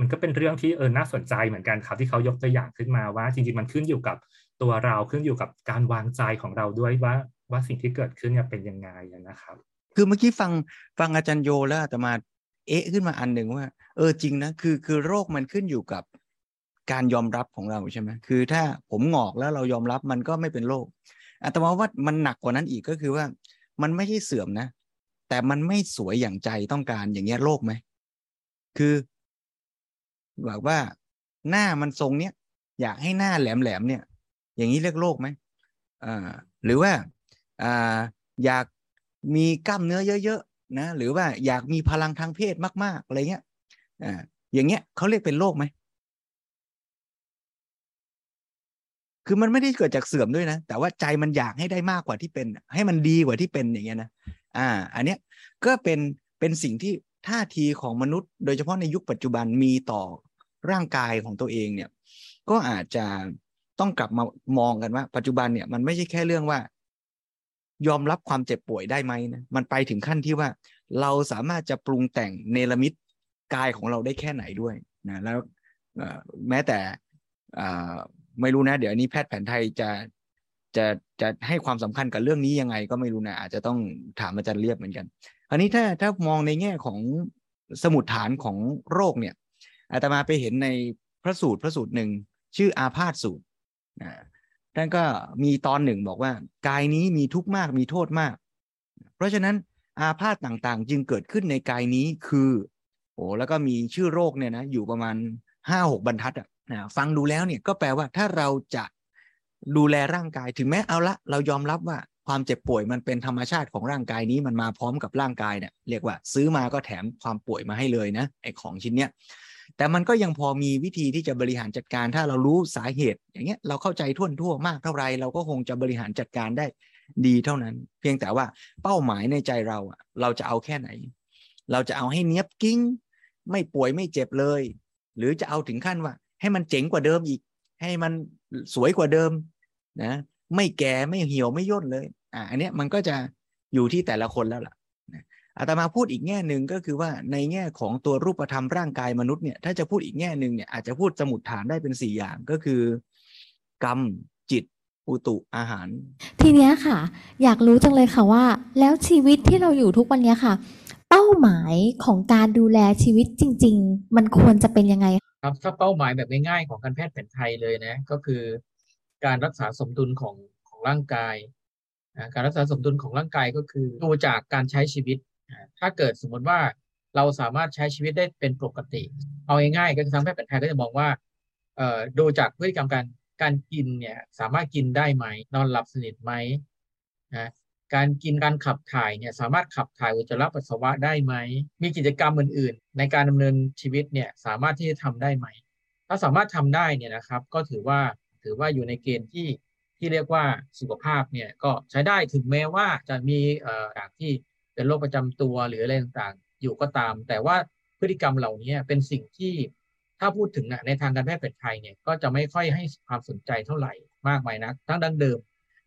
มันก็เป็นเรื่องที่เออน่าสนใจเหมือนกันครับที่เขายกตัวอย่างขึ้นมาว่า จริงๆมันขึ้นอยู่กับตัวเราขึ้นอยู่กับการวางใจของเราด้วยว่า ว่าสิ่งที่เกิดขึ้นเนี่ยเป็นยังไงนะครับ คือเมื่อกี้ฟังฟังอาจารย์โยแล้วแต่มาเอ๊ะขึ้นมาอันหนึ่งว่า เออจริงนะคือคือโรคมันขึ้นอยู่กับการยอมรับของเราใช่ไหมคือถ้าผมหงอกแล้วเรายอมรับมันก็ไม่เป็นโรคอาตมาว่ามันหนักกว่านั้นอีกก็คือว่า มันไม่ใช่เสื่อมนะ แต่มันไม่สวยอย่างใจต้องการอย่างเงี้ยโรคไหมคือแบบว่าหน้ามันทรงเนี้ยอยากให้หน้าแหลมแหลมเนี่ย อย่างนี้เรียกโรคไหมอ่าหรือว่า อ่าอยากมีกล้ามเนื้อเยอะๆนะหรือว่าอยากมีพลังทางเพศมากๆอะไรเงี้ยอ่าอย่างเงี้ยเขาเรียกเป็นโรคไหมคือมันไม่ได้เกิดจากเสื่อมด้วยนะ แต่ว่าใจมันอยากให้ได้มากกว่าที่เป็น ให้มันดีกว่าที่เป็นอย่างเงี้ยนะอ่า อันเนี้ยก็เป็นเป็นสิ่งที่ท่าทีของมนุษย์ โดยเฉพาะในยุคปัจจุบันมีต่อร่างกายของตัวเองเนี่ย ก็อาจจะต้องกลับมามองกันว่า ปัจจุบันเนี่ยมันไม่ใช่แค่เรื่องว่า ยอมรับความเจ็บป่วยได้ไหมนะมันไปถึงขั้นที่ว่า เราสามารถจะปรุงแต่งเนรมิตกายของเราได้แค่ไหนด้วยนะแล้วแม้แต่ไม่รู้นะ เดี๋ยวนี้แพทย์แผนไทยจะจะจะให้ความสำคัญกับเรื่องนี้ยังไงก็ไม่รู้นะ อาจจะต้องถามอาจารย์เรียบเหมือนกัน อันนี้ถ้าถ้ามองในแง่ของสมุดฐานของโรคเนี่ยอาตมาไปเห็นในพระสูตรพระสูตรหนึ่งชื่ออาพาธสูตรนะ ท่านก็มีตอนหนึ่งบอกว่า กายนี้มีทุกข์มากมีโทษมาก เพราะฉะนั้นอาพาธต่างๆ จึงเกิดขึ้นในกายนี้คือโอ้แล้วก็มีชื่อโรคเนี่ยนะอยู่ประมาณห้าหกบรรทัดอะนะฟังดูแล้วเนี่ยก็แปลว่าถ้าเราจะดูแลร่างกายถึงแม้เอาละ เรายอมรับว่าความเจ็บป่วยมันเป็นธรรมชาติของร่างกายนี้มันมาพร้อมกับร่างกายเนี่ยเรียกว่า ซื้อมาก็แถมความป่วยมาให้เลยนะไอของชิ้นเนี้ย แต่มันก็ยังพอมีวิธีที่จะบริหารจัดการ ถ้าเรารู้สาเหตุ อย่างเงี้ยเราเข้าใจท่วนทั่วมากเท่าไรเราก็คงจะบริหารจัดการได้ดีเท่านั้น เพียงแต่ว่าเป้าหมายในใจเราอะเราจะเอาแค่ไหน เราจะเอาให้เนี้ยบกิ้งไม่ป่วยไม่เจ็บเลย หรือจะเอาถึงขั้นว่า ให้มันเจ๋งกว่าเดิมอีก ให้มันสวยกว่าเดิมนะไม่แก่ไม่เหี่ยวไม่ย่นเลย อ่าอันเนี้ยมันก็จะอยู่ที่แต่ละคนแล้วล่ะ อาตมาพูดอีกแง่หนึ่งก็คือว่าในแง่ของตัวรูปธรรมร่างกายมนุษย์เนี่ยถ้าจะพูดอีกแง่หนึ่งเนี่ยอาจจะพูดสมุดฐานได้เป็นสี่อย่างก็คือ กรรมจิตอุตุอาหาร ทีเนี้ยค่ะ อยากรู้จังเลยค่ะว่า แล้วชีวิตที่เราอยู่ทุกวันนี้ค่ะ เป้าหมายของการดูแลชีวิตจริง ๆ มันควรจะเป็นยังไง ครับถ้าเป้าหมายแบบง่ายๆของการแพทย์แผนไทยเลยนะ ก็คือ การรักษาสมดุลของของร่างกายอ่าการรักษาสมดุลของร่างกายก็คือดูจากการใช้ชีวิตอ่า ถ้าเกิดสมมติว่าเราสามารถใช้ชีวิตได้เป็นปกติ เอาง่ายๆก็คือทางแพทย์แผนไทยก็จะมองว่าเอ่อดูจากพฤติกรรมการการกินเนี่ยสามารถกินได้ไหม นอนหลับสนิทไหมนะการกินการขับถ่ายเนี่ยสามารถขับถ่ายอุจจาระปัสสาวะได้ไหม มีกิจกรรมอื่น ๆ ในการดำเนินชีวิตเนี่ยสามารถที่จะทำได้ไหม ถ้าสามารถทำได้เนี่ยนะครับ ก็ถือว่าถือว่าอยู่ในเกณฑ์ที่ที่เรียกว่าสุขภาพเนี่ยก็ใช้ได้ถึงแม้ว่าจะมีเอ่ออย่างที่ เป็นโรคประจำตัวหรืออะไรต่างๆ อยู่ก็ตาม แต่ว่าพฤติกรรมเหล่านี้เป็นสิ่งที่ถ้าพูดถึงอะในทางการแพทย์แผนไทยเนี่ยก็จะไม่ค่อยให้ความสนใจเท่าไหร่มากมายนักทั้งดั้งเดิม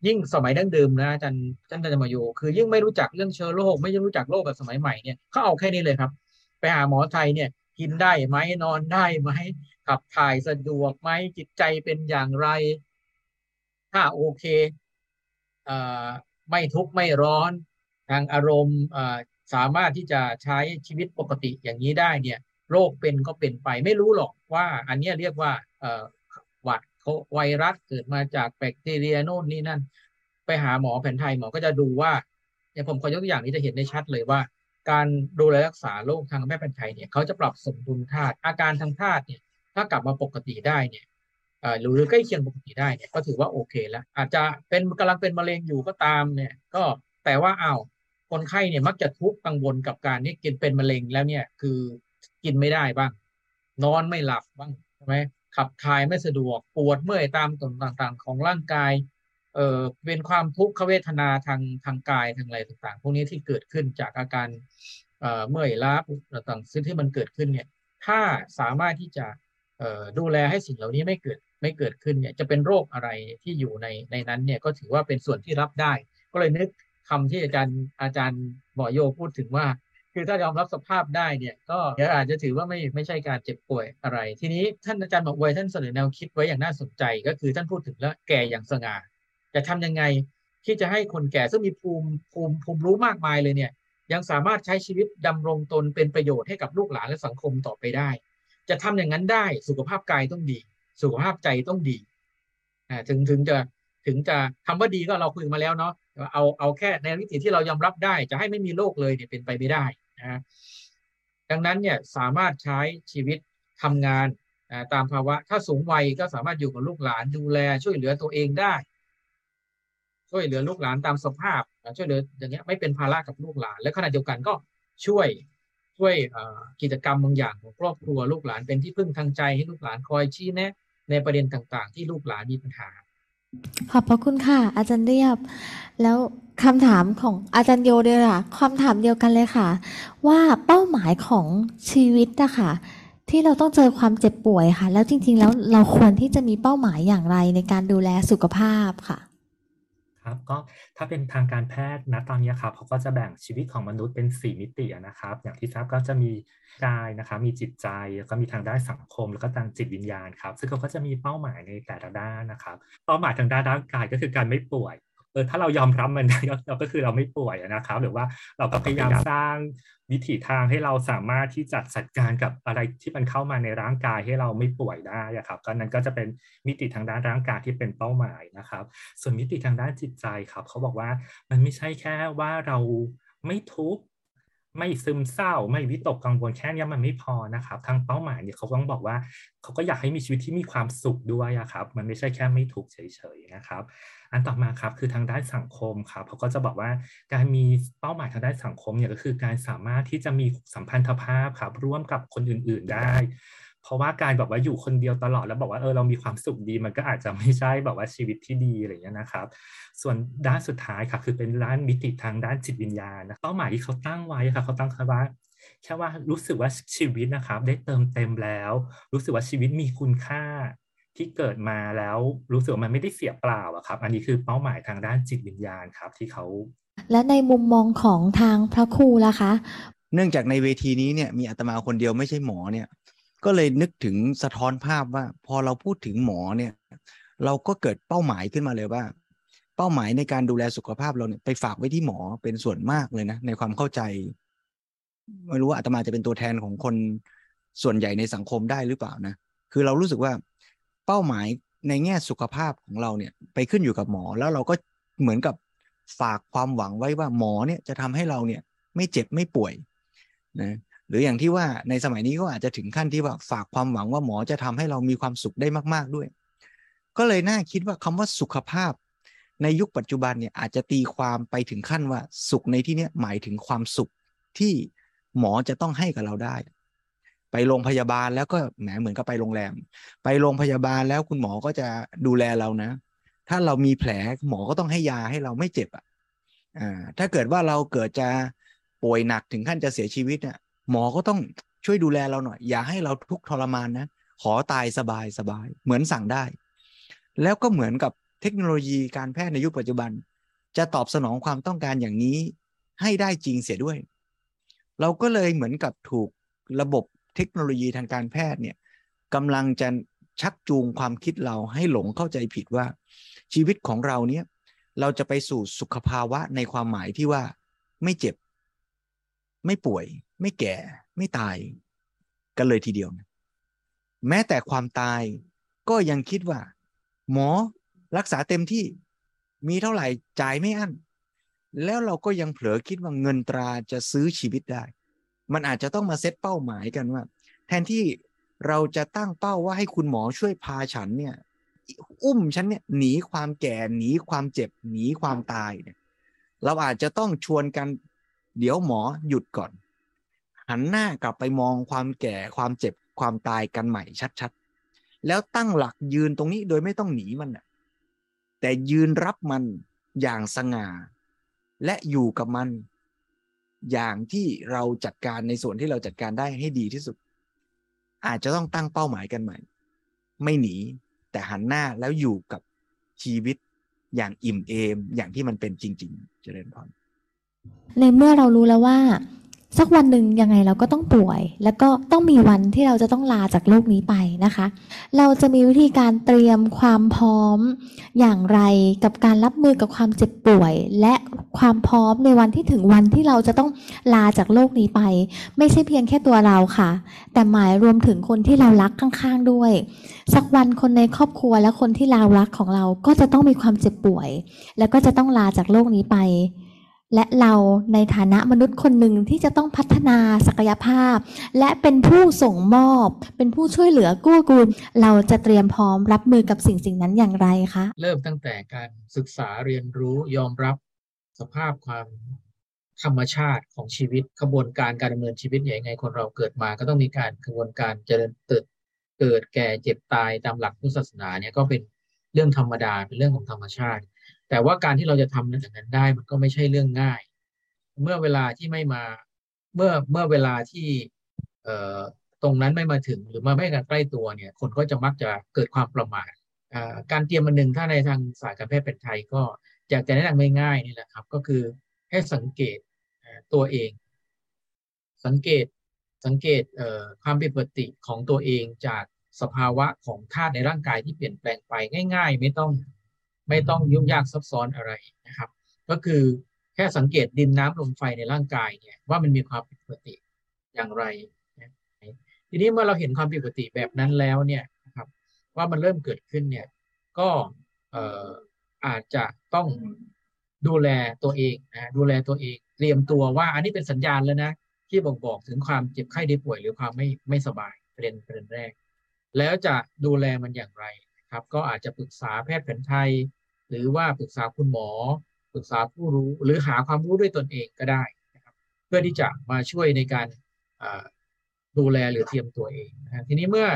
ยิ่งสมัยดั้งเดิมนะอาจารย์อาจารย์ธรรมโยคือ ยิ่งไม่รู้จักเรื่องเชื้อโรคไม่รู้จักโรคแบบสมัยใหม่เนี่ยเขาเอาแค่นี้เลยครับ ไปหาหมอไทยเนี่ยกินได้ไหมนอนได้ไหมขับถ่ายสะดวกไหมจิตใจเป็นอย่างไร ถ้าโอเคเอ่อไม่ทุกข์ไม่ร้อน ทางอารมณ์สามารถที่จะใช้ชีวิตปกติอย่างนี้ได้เนี่ยโรคเป็นก็เป็นไปไม่รู้หรอกว่าอันนี้เรียกว่าหวัดไวรัสเกิดมาจากแบคทีเรียโน่นนี่นั่น ไปหาหมอแผนไทยหมอก็จะดูว่าเนี่ยผมขอยกตัวอย่างนี้จะเห็นได้ชัดเลยว่า การดูแลรักษาโรคทางแพทย์แผนไทยเนี่ยเขาจะปรับสมดุลธาตุอาการทางธาตุเนี่ยถ้ากลับมาปกติได้เนี่ยหรือใกล้เคียงปกติได้เนี่ยก็ถือว่าโอเคแล้ว อาจจะเป็นกำลังเป็นมะเร็งอยู่ก็ตามเนี่ยก็แต่ว่าอ้าว คนไข้เนี่ยมักจะทุกข์กังวลกับการที่กินเป็นมะเร็งแล้วเนี่ยคือกินไม่ได้บ้าง นอนไม่หลับบ้างใช่ไหมขับถ่ายไม่สะดวกปวดเมื่อยตามส่วนต่างๆ ของร่างกายเอ่อเป็นความทุกขเวทนาทางทางกายทางอะไรต่างๆ พวกนี้ที่เกิดขึ้นจากอาการเอ่อเมื่อยล้าต่างๆซึ่งที่มันเกิดขึ้นเนี่ย ถ้าสามารถที่จะเอ่อดูแลให้สิ่งเหล่านี้ไม่เกิดไม่เกิดขึ้นเนี่ยจะเป็นโรคอะไรที่อยู่ในในนั้นเนี่ยก็ถือว่าเป็นส่วนที่รับได้ ก็เลยนึก คำที่อาจารย์อาจารย์หมอโยพูดถึงว่า คือถ้ายอมรับสภาพได้เนี่ยก็เดี๋ยวอาจจะถือว่าไม่ไม่ใช่การเจ็บป่วยอะไร ทีนี้ท่านอาจารย์หมอวยท่านเสนอแนวคิดไว้อย่างน่าสนใจ ก็คือท่านพูดถึงแล้วแก่อย่างสง่าจะทำยังไงที่จะให้คนแก่ซึ่งมีภูมิภูมิภูมิรู้มากมายเลยเนี่ยยังสามารถใช้ชีวิตดำรงตนเป็นประโยชน์ให้กับลูกหลานและสังคมต่อไปได้ จะทำอย่างนั้นได้สุขภาพกายต้องดี สุขภาพใจต้องดีถึงถึงจะ ถึงจะคำว่าดีก็เราคุยมาแล้วเนาะเอาเอาแค่ในวิถีที่เรายอมรับได้ จะให้ไม่มีโรคเลยเนี่ยเป็นไปไม่ได้นะดังนั้นเนี่ยสามารถใช้ชีวิตทำงานตามภาวะ ถ้าสูงวัยก็สามารถอยู่กับลูกหลานดูแล ช่วยเหลือตัวเองได้ ช่วยเหลือลูกหลานตามสภาพ ช่วยเหลืออย่างเงี้ยไม่เป็นภาระกับลูกหลาน และขณะเดียวกันก็ช่วยช่วยกิจกรรมบางอย่างของครอบครัวลูกหลานเป็นที่พึ่งทางใจให้ลูกหลานคอยชี้แนะ ในประเด็นต่างๆ ที่ลูกหลานมีปัญหา ขอบพระคุณค่ะ อาจารย์เรียบ แล้วคำถามของอาจารย์โยเดียค่ะคำถามเดียวกันเลยค่ะ ว่าเป้าหมายของชีวิตนะคะที่เราต้องเจอความเจ็บป่วยค่ะ แล้วจริง ๆ แล้วเราควรที่จะมีเป้าหมายอย่างไรในการดูแลสุขภาพค่ะ ครับก็ถ้าเป็นทางการแพทย์นะตอนนี้ครับเขาก็จะแบ่งชีวิตของมนุษย์เป็น 4 มิตินะครับ อย่างที่ทราบก็จะมีกายนะครับมีจิตใจแล้วก็มีทางด้านสังคม แล้วก็ทางจิตวิญญาณครับ ซึ่งเขาก็จะมีเป้าหมายในแต่ละด้านนะครับ เป้าหมายทางด้านร่างกายก็คือการไม่ป่วย เออถ้าเรายอมรับมันเราก็คือเราไม่ป่วยนะครับ หรือว่าเราก็พยายามสร้างวิถีทางให้เราสามารถที่จะจัดการกับอะไรที่มันเข้ามาในร่างกายให้เราไม่ป่วยได้ครับก็นั้นก็จะเป็นมิติทางด้านร่างกายที่เป็นเป้าหมายนะครับ ส่วนมิติทางด้านจิตใจครับ เขาบอกว่ามันไม่ใช่แค่ว่าเราไม่ทุกข์ ไม่ซึมเศร้า ไม่วิตกกังวลแค่นี้มันไม่พอนะครับ ทางเป้าหมายเนี่ยเขาต้องบอกว่า เขาก็อยากให้มีชีวิตที่มีความสุขด้วยครับ มันไม่ใช่แค่ไม่ทุกข์เฉยๆนะครับ อันต่อมาครับคือทางด้านสังคมครับเขาก็จะบอกว่าการมีเป้าหมายทางด้านสังคมเนี่ยก็คือการสามารถที่จะมีสัมพันธภาพครับร่วมกับคนอื่นๆได้ เพราะว่าการแบบว่าอยู่คนเดียวตลอดแล้วบอกว่าเออเรามีความสุขดีมันก็อาจจะไม่ใช่แบบว่าชีวิตที่ดีอะไรอย่างนี้นะครับ ส่วนด้านสุดท้ายครับคือเป็นด้านมิติทางด้านจิตวิญญาณนะเป้าหมายที่เขาตั้งไว้ครับเขาตั้งคำว่าแค่ว่ารู้สึกว่าชีวิตนะครับ ได้เติมเต็มแล้ว รู้สึกว่าชีวิตมีคุณค่าที่เกิดมาแล้วรู้สึกว่ามันไม่ได้เสียเปล่าอะครับ อันนี้คือเป้าหมายทางด้านจิตวิญญาณครับที่เขา และในมุมมองของทางพระครูล่ะคะ เนื่องจากในเวทีนี้เนี่ยมีอาตมาคนเดียวไม่ใช่หมอเนี่ย ก็เลยนึกถึงสะท้อนภาพว่า พอเราพูดถึงหมอเนี่ย เราก็เกิดเป้าหมายขึ้นมาเลยว่า เป้าหมายในการดูแลสุขภาพเราเนี่ยไปฝากไว้ที่หมอเป็นส่วนมากเลยนะ ในความเข้าใจ ไม่รู้ว่าอาตมาจะเป็นตัวแทนของคนส่วนใหญ่ในสังคมได้หรือเปล่านะคือเรารู้สึกว่าเป้าหมายในแง่สุขภาพของเราเนี่ย ไปขึ้นอยู่กับหมอแล้วเราก็เหมือนกับฝากความหวังไว้ว่าหมอเนี่ยจะทำให้เราเนี่ย ไม่เจ็บไม่ป่วยนะ หรืออย่างที่ว่าในสมัยนี้ก็อาจจะถึงขั้นที่ว่าฝากความหวังว่าหมอจะทำให้เรามีความสุขได้มากๆด้วย ก็เลยน่าคิดว่าคำว่าสุขภาพ ในยุคปัจจุบันเนี่ยอาจจะตีความไปถึงขั้นว่าสุขในที่นี้หมายถึงความสุขที่หมอจะต้องให้กับเราได้ ไปโรงพยาบาลแล้วก็แหมเหมือนกับไปโรงแรม ไปโรงพยาบาลแล้วคุณหมอก็จะดูแลเรานะ ถ้าเรามีแผลหมอก็ต้องให้ยาให้เราไม่เจ็บอะอ่าถ้าเกิดว่าเราเกิดจะป่วยหนักถึงขั้นจะเสียชีวิตเนี่ย หมอก็ต้องช่วยดูแลเราหน่อย อย่าให้เราทุกทรมานนะ ขอตายสบายสบาย เหมือนสั่งได้ แล้วก็เหมือนกับเทคโนโลยีการแพทย์ในยุคปัจจุบัน จะตอบสนองความต้องการอย่างนี้ให้ได้จริงเสียด้วย เราก็เลยเหมือนกับถูกระบบเทคโนโลยีทางการแพทย์เนี่ยกำลังจะชักจูงความคิดเราให้หลงเข้าใจผิดว่า ชีวิตของเราเนี่ยเราจะไปสู่สุขภาวะในความหมายที่ว่าไม่เจ็บ ไม่ป่วย ไม่แก่ไม่ตายกันเลยทีเดียวนะแม้แต่ความตายก็ยังคิดว่า หมอรักษาเต็มที่มีเท่าไหร่จ่ายไม่อั้น แล้วเราก็ยังเผลอคิดว่าเงินตราจะซื้อชีวิตได้ มันอาจจะต้องมาเซตเป้าหมายกันว่า แทนที่เราจะตั้งเป้าว่าให้คุณหมอช่วยพาฉันเนี่ยอุ้มฉันเนี่ยหนีความแก่หนีความเจ็บหนีความตายเนี่ยเราอาจจะต้องชวนกัน เดี๋ยวหมอหยุดก่อน หันหน้ากลับไปมองความแก่ความเจ็บความตายกันใหม่ชัดๆ แล้วตั้งหลักยืนตรงนี้โดยไม่ต้องหนีมันน่ะแต่ยืนรับมันอย่างสง่า และอยู่กับมัน อย่างที่เราจัดการในส่วนที่เราจัดการได้ให้ดีที่สุด อาจจะต้องตั้งเป้าหมายกันใหม่ ไม่หนีแต่หันหน้าแล้วอยู่กับชีวิตอย่างอิ่มเอมอย่างที่มันเป็นจริง ๆ เจริญพรในเมื่อเรารู้แล้วว่า สักวันหนึ่งยังไงเราก็ต้องป่วย แล้วก็ต้องมีวันที่เราจะต้องลาจากโลกนี้ไปนะคะ เราจะมีวิธีการเตรียมความพร้อมอย่างไรกับการรับมือกับความเจ็บป่วย และความพร้อมในวันที่ถึงวันที่เราจะต้องลาจากโลกนี้ไป ไม่ใช่เพียงแค่ตัวเราค่ะ แต่หมายรวมถึงคนที่เรารักข้างๆด้วย สักวันคนในครอบครัวและคนที่เรารักของเราก็จะต้องมีความเจ็บป่วย แล้วก็จะต้องลาจากโลกนี้ไป และเราในฐานะมนุษย์คนหนึ่งที่จะต้องพัฒนาศักยภาพ และเป็นผู้ส่งมอบ เป็นผู้ช่วยเหลือกู้กูล เราจะเตรียมพร้อมรับมือกับสิ่งสิ่งนั้นอย่างไรคะเริ่มตั้งแต่การศึกษาเรียนรู้ยอมรับสภาพความธรรมชาติของชีวิตขบวนการการดำเนินชีวิตอย่างไงคนเราเกิดมา ก็ต้องมีการกระบวนการเจริญเติบเกิดแก่เจ็บตายตามหลักพุทธศาสนาเนี่ยก็เป็นเรื่องธรรมดาเป็นเรื่องของธรรมชาติ แต่ว่าการที่เราจะทำนั้นอย่างนั้นได้มันก็ไม่ใช่เรื่องง่าย เมื่อเวลาที่ไม่มาเมื่อเมื่อเวลาที่เอ่อตรงนั้นไม่มาถึงหรือมาไม่กันใกล้ตัวเนี่ย คนก็จะมักจะเกิดความประมาทการเตรียมมันหนึ่งถ้าในทางสายการแพทย์แผนไทยก็อยากจะแนะนำง่ายๆนี่แหละครับ ก็คือให้สังเกตตัวเอง สังเกตสังเกตเความผิดปกติของตัวเองจากสภาวะของธาตุในร่างกายที่เปลี่ยนแปลงไปง่าย ๆ ไม่ต้อง ไม่ต้องยุ่งยากซับซ้อนอะไรนะครับ ก็คือแค่สังเกตดินน้ำลมไฟในร่างกายเนี่ยว่ามันมีความผิดปกติอย่างไร ทีนี้เมื่อเราเห็นความผิดปกติแบบนั้นแล้วเนี่ยนะครับว่ามันเริ่มเกิดขึ้นเนี่ยก็เอ่ออาจจะต้องดูแลตัวเองนะดูแลตัวเอง เตรียมตัวว่าอันนี้เป็นสัญญาณแล้วนะที่บ่งบอกถึงความเจ็บไข้ได้ป่วยหรือความไม่ไม่สบายประเด็นประเด็นแรก แล้วจะดูแลมันอย่างไร นะครับ ก็อาจจะปรึกษาแพทย์แผนไทย หรือว่าปรึกษาคุณหมอ ปรึกษาผู้รู้หรือหาความรู้ด้วยตนเองก็ได้นะครับเพื่อที่จะมาช่วยในการดูแลหรือเตรียมตัวเองนะทีนี้เมื่อ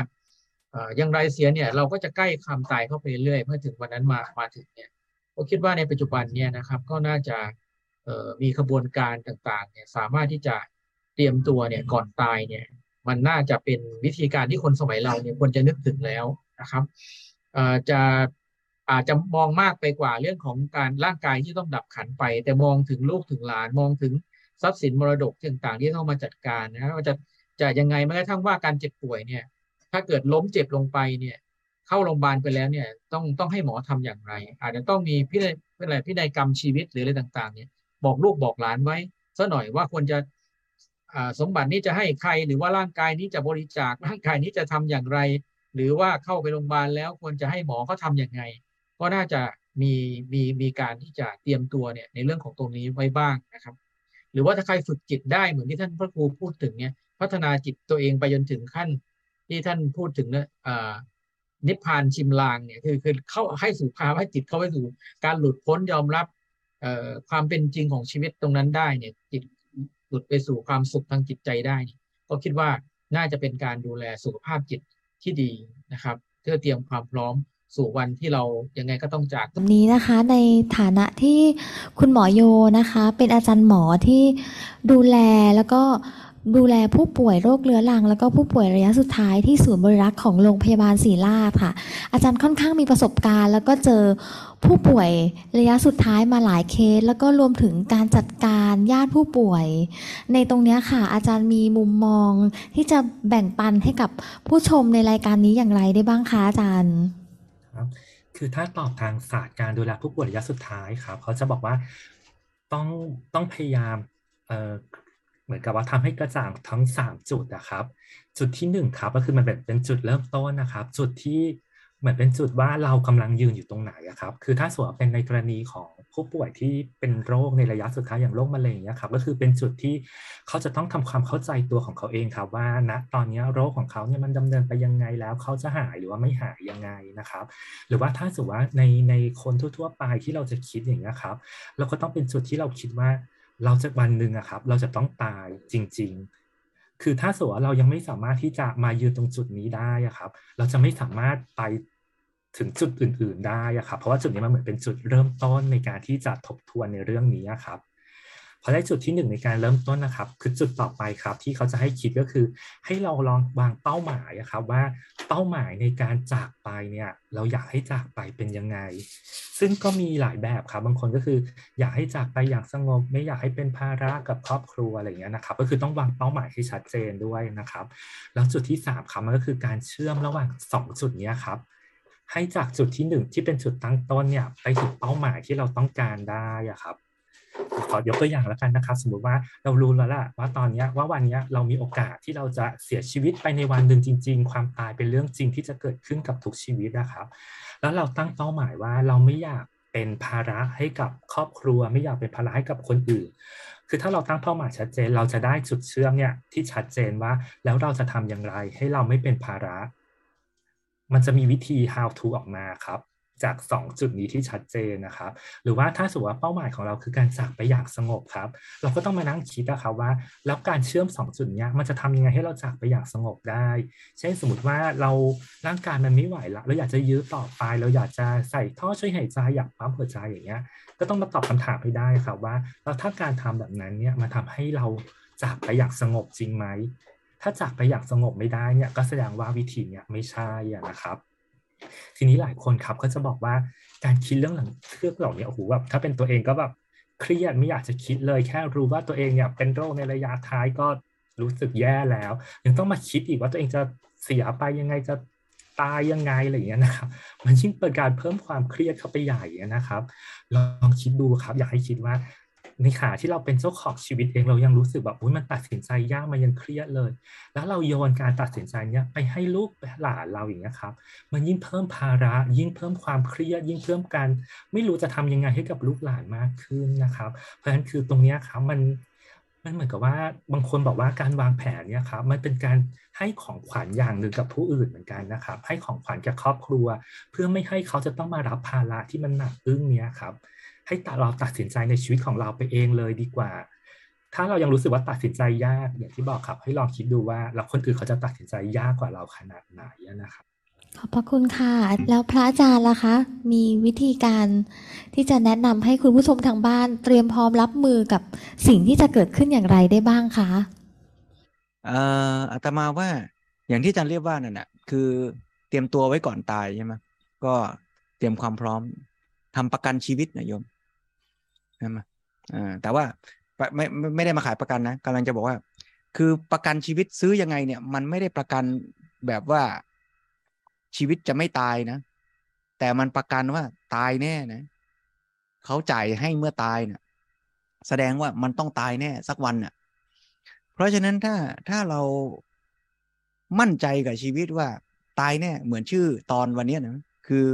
อย่างไรเสียเนี่ยเราก็จะใกล้ความตายเข้าไปเรื่อยเมื่อถึงวันนั้นมามาถึงเนี่ยก็คิดว่าในปัจจุบันเนี่ยนะครับก็น่าจะมีขบวนการต่างๆเนี่ยสามารถที่จะเตรียมตัวเนี่ยก่อนตายเนี่ยมันน่าจะเป็นวิธีการที่คนสมัยเราเนี่ยควรจะนึกถึงแล้วนะครับ จะอาจจะมองมากไปกว่าเรื่องของการร่างกายที่ต้องดับขันไป แต่มองถึงลูกถึงหลานมองถึงทรัพย์สินมรดกต่างๆที่ต้องมาจัดการนะว่าจะจะยังไงแม้กระทั่งว่าการเจ็บป่วยเนี่ย ถ้าเกิดล้มเจ็บลงไปเนี่ย เข้าโรงพยาบาลไปแล้วเนี่ย ต้องต้องให้หมอทำอย่างไร อาจจะต้องมีพินัยเป็นอะไรพินัยกรรมชีวิตหรืออะไรต่างๆ เนี่ย บอกลูกบอกหลานไว้ซะหน่อยว่าควรจะสมบัตินี้จะให้ใครหรือว่าร่างกายนี้จะบริจาคร่างกายนี้จะทำอย่างไร หรือว่าเข้าไปโรงพยาบาลแล้วควรจะให้หมอเขาทำยังไง ก็น่าจะมีมีมีการที่จะเตรียมตัวเนี่ยในเรื่องของตรงนี้ไว้บ้างนะครับ หรือว่าถ้าใครฝึกจิตได้เหมือนที่ท่านพระครูพูดถึงเนี่ยพัฒนาจิตตัวเองไปจนถึงขั้น ที่ท่านพูดถึงเนี่ยอ่านิพพานชิมลางเนี่ยคือคือเข้าให้สู่ภาวะจิตเข้าไปสู่การหลุดพ้นยอมรับความเป็นจริงของชีวิตตรงนั้นได้เนี่ยจิตหลุดไปสู่ความสุขทางจิตใจได้ ก็คิดว่าน่าจะเป็นการดูแลสุขภาพจิต ที่ดีนะครับ เพื่อเตรียมความพร้อมสู่วันที่เรายังไงก็ต้องจากวันนี้นะคะ ในฐานะที่คุณหมอโยนะคะ เป็นอาจารย์หมอที่ดูแลแล้วก็ ดูแลผู้ป่วยโรคเรื้อรัง แล้วก็ผู้ป่วยระยะสุดท้ายที่ศูนย์บริรักษ์ของโรงพยาบาลศรีราชค่ะ อาจารย์ค่อนข้างมีประสบการณ์ แล้วก็เจอผู้ป่วยระยะสุดท้ายมาหลายเคส แล้วก็รวมถึงการจัดการญาติผู้ป่วย ในตรงนี้ค่ะ อาจารย์มีมุมมองที่จะแบ่งปันให้กับผู้ชมในรายการนี้อย่างไรได้บ้างคะอาจารย์ครับคือถ้าตอบทางศาสตร์การดูแลผู้ป่วยระยะสุดท้ายครับเขาจะบอกว่าต้องต้องพยายาม เหมือนกับว่าทำให้กระจ่างทั้งสามจุดนะครับ จุดที่หนึ่งครับก็คือมันเป็นเป็นจุดเริ่มต้นนะครับ จุดที่เหมือนเป็นจุดว่าเรากำลังยืนอยู่ตรงไหนครับ คือถ้าสมมติว่าเป็นในกรณีของผู้ป่วยที่เป็นโรคในระยะสุดท้ายอย่างโรคมะเร็งเนี่ยครับ ก็คือเป็นจุดที่เขาจะต้องทำความเข้าใจตัวของเขาเองครับว่าณตอนนี้โรคของเขาเนี่ยมันดำเนินไปยังไงแล้วเขาจะหายหรือว่าไม่หายยังไงนะครับ หรือว่าถ้าสมมติว่าในในคนทั่ว ๆ ไปที่เราจะคิดอย่างนี้ยครับ เราก็ต้องเป็นจุดที่เราคิดว่า เราจะวันหนึ่งอะครับ เราจะต้องตายจริง ๆ คือถ้าสมมติว่าเรายังไม่สามารถที่จะมายืนตรงจุดนี้ได้อะครับ เราจะไม่สามารถไปถึงจุดอื่น ๆ ได้อะครับ เพราะว่าจุดนี้มันเหมือนเป็นจุดเริ่มต้นในการที่จะทบทวนในเรื่องนี้อะครับ พอได้จุดที่หนึ่งในการเริ่มต้นนะครับ คือจุดต่อไปครับ ที่เขาจะให้คิดก็คือ ให้เราลองวางเป้าหมายครับว่าเป้าหมายในการจากไปเนี่ยเราอยากให้จากไปเป็นยังไง ซึ่งก็มีหลายแบบครับบางคนก็คือ อยากให้จากไปอย่างสงบ ไม่อยากให้เป็นภาระกับครอบครัวอะไรอย่างเงี้ยนะครับ ก็คือต้องวางเป้าหมายให้ชัดเจนด้วยนะครับ แล้วจุดที่สามครับมันก็คือการเชื่อมระหว่างสองจุดนี้ครับให้จากจุดที่หนึ่งที่เป็นจุดตั้งต้นเนี่ยไปถึงเป้าหมายที่เราต้องการได้อะครับ ขอยกตัวอย่างแล้วกันนะครับ สมมติว่าเรารู้แล้วล่ะว่าตอนนี้ว่าวันนี้เรามีโอกาสที่เราจะเสียชีวิตไปในวันหนึ่งจริง ๆ ความตายเป็นเรื่องจริงที่จะเกิดขึ้นกับทุกชีวิตนะครับ แล้วเราตั้งเป้าหมายว่าเราไม่อยากเป็นภาระให้กับครอบครัว ไม่อยากเป็นภาระให้กับคนอื่น คือถ้าเราตั้งเป้าหมายชัดเจน เราจะได้จุดเชื่อมเนี่ยที่ชัดเจนว่า แล้วเราจะทำอย่างไรให้เราไม่เป็นภาระ มันจะมีวิธี how to ออกมาครับ จาก 2 จุดนี้ที่ชัดเจนนะครับ หรือว่าถ้าสมมติว่าเป้าหมายของเราคือการจากไปอย่างสงบครับ เราก็ต้องมานั่งคิดนะครับว่า แล้วการเชื่อม 2 จุดเนี้ยมันจะทำยังไงให้เราจากไปอย่างสงบได้ เช่นสมมติว่าเราร่างกายมันไม่ไหวละเราอยากจะยื้อต่อไป เราอยากจะใส่ท่อช่วยหายใจอยากปั๊มหัวใจอย่างเงี้ย ก็ต้องมาตอบคำถามให้ได้ครับว่าแล้วถ้าการทำแบบนั้นเนี่ยมาทำให้เราจากไปอย่างสงบจริงไหมถ้าจากไปอย่างสงบไม่ได้เนี่ยก็แสดงว่าวิธีเนี่ยไม่ใช่นะครับ ทีนี้หลายคนครับก็จะบอกว่าการคิดเรื่องหลังเรื่องเหล่านี้โอ้โหแบบถ้าเป็นตัวเองก็แบบเครียดไม่อยากจะคิดเลยแค่รู้ว่าตัวเองเนี่ยเป็นโรคในระยะท้ายก็รู้สึกแย่แล้วยังต้องมาคิดอีกว่าตัวเองจะเสียไปยังไงจะตายยังไงอะไรอย่างเงี้ยนะครับ มันยิ่งเป็นการเพิ่มความเครียดเข้าไปใหญ่นะครับ ลองคิดดูครับ อยากให้คิดว่า ในขณะที่เราเป็นเจ้าของชีวิตเองเรายังรู้สึกแบบอุ้ยมันตัดสินใจยากมันยังเครียดเลย แล้วเราโยนการตัดสินใจเนี้ยไปให้ลูกหลานเราอย่างเงี้ยครับ มันยิ่งเพิ่มภาระ ยิ่งเพิ่มความเครียด ยิ่งเพิ่มการ ไม่รู้จะทำยังไงให้กับลูกหลานมากขึ้นนะครับ เพราะฉะนั้นคือตรงเนี้ยครับมันมันเหมือนกับว่าบางคนบอกว่าการวางแผนเนี่ยครับมันเป็นการให้ของขวัญอย่างหนึ่งกับผู้อื่นเหมือนกันนะครับ ให้ของขวัญกับครอบครัว เพื่อไม่ให้เขาจะต้องมารับภาระที่มันหนักอึ้งเนี้ยครับ ให้เราตัดสินใจในชีวิตของเราไปเองเลยดีกว่า ถ้าเรายังรู้สึกว่าตัดสินใจยากอย่างที่บอกครับ ให้ลองคิดดูว่าเราคนอื่นเขาจะตัดสินใจยากกว่าเราขนาดไหนนะครับขอบพระคุณค่ะ แล้วพระอาจารย์ล่ะคะ มีวิธีการที่จะแนะนำให้คุณผู้ชมทางบ้าน เตรียมพร้อมรับมือกับสิ่งที่จะเกิดขึ้นอย่างไรได้บ้างคะเอ่ออาตมาว่าอย่างที่อาจารย์เรียกว่านั่นแหะคือเตรียมตัวไว้ก่อนตายใช่ไหมก็เตรียมความพร้อมทำประกันชีวิตนะโยม ใช่ไหมอ่าแต่ว่าไม่ไม่ไม่ได้มาขายประกันนะกำลังจะบอกว่า คือประกันชีวิตซื้อยังไงเนี่ย มันไม่ได้ประกันแบบว่าชีวิตจะไม่ตายนะ แต่มันประกันว่าตายแน่นะเขาจ่ายให้เมื่อตายเนะ่ยแสดงว่ามันต้องตายแน่สักวันน่ะ เพราะฉะนั้นถ้าถ้าเรามั่นใจกับชีวิตว่าตายแน่เหมือนชื่อตอนวันเนี้ยนะคือ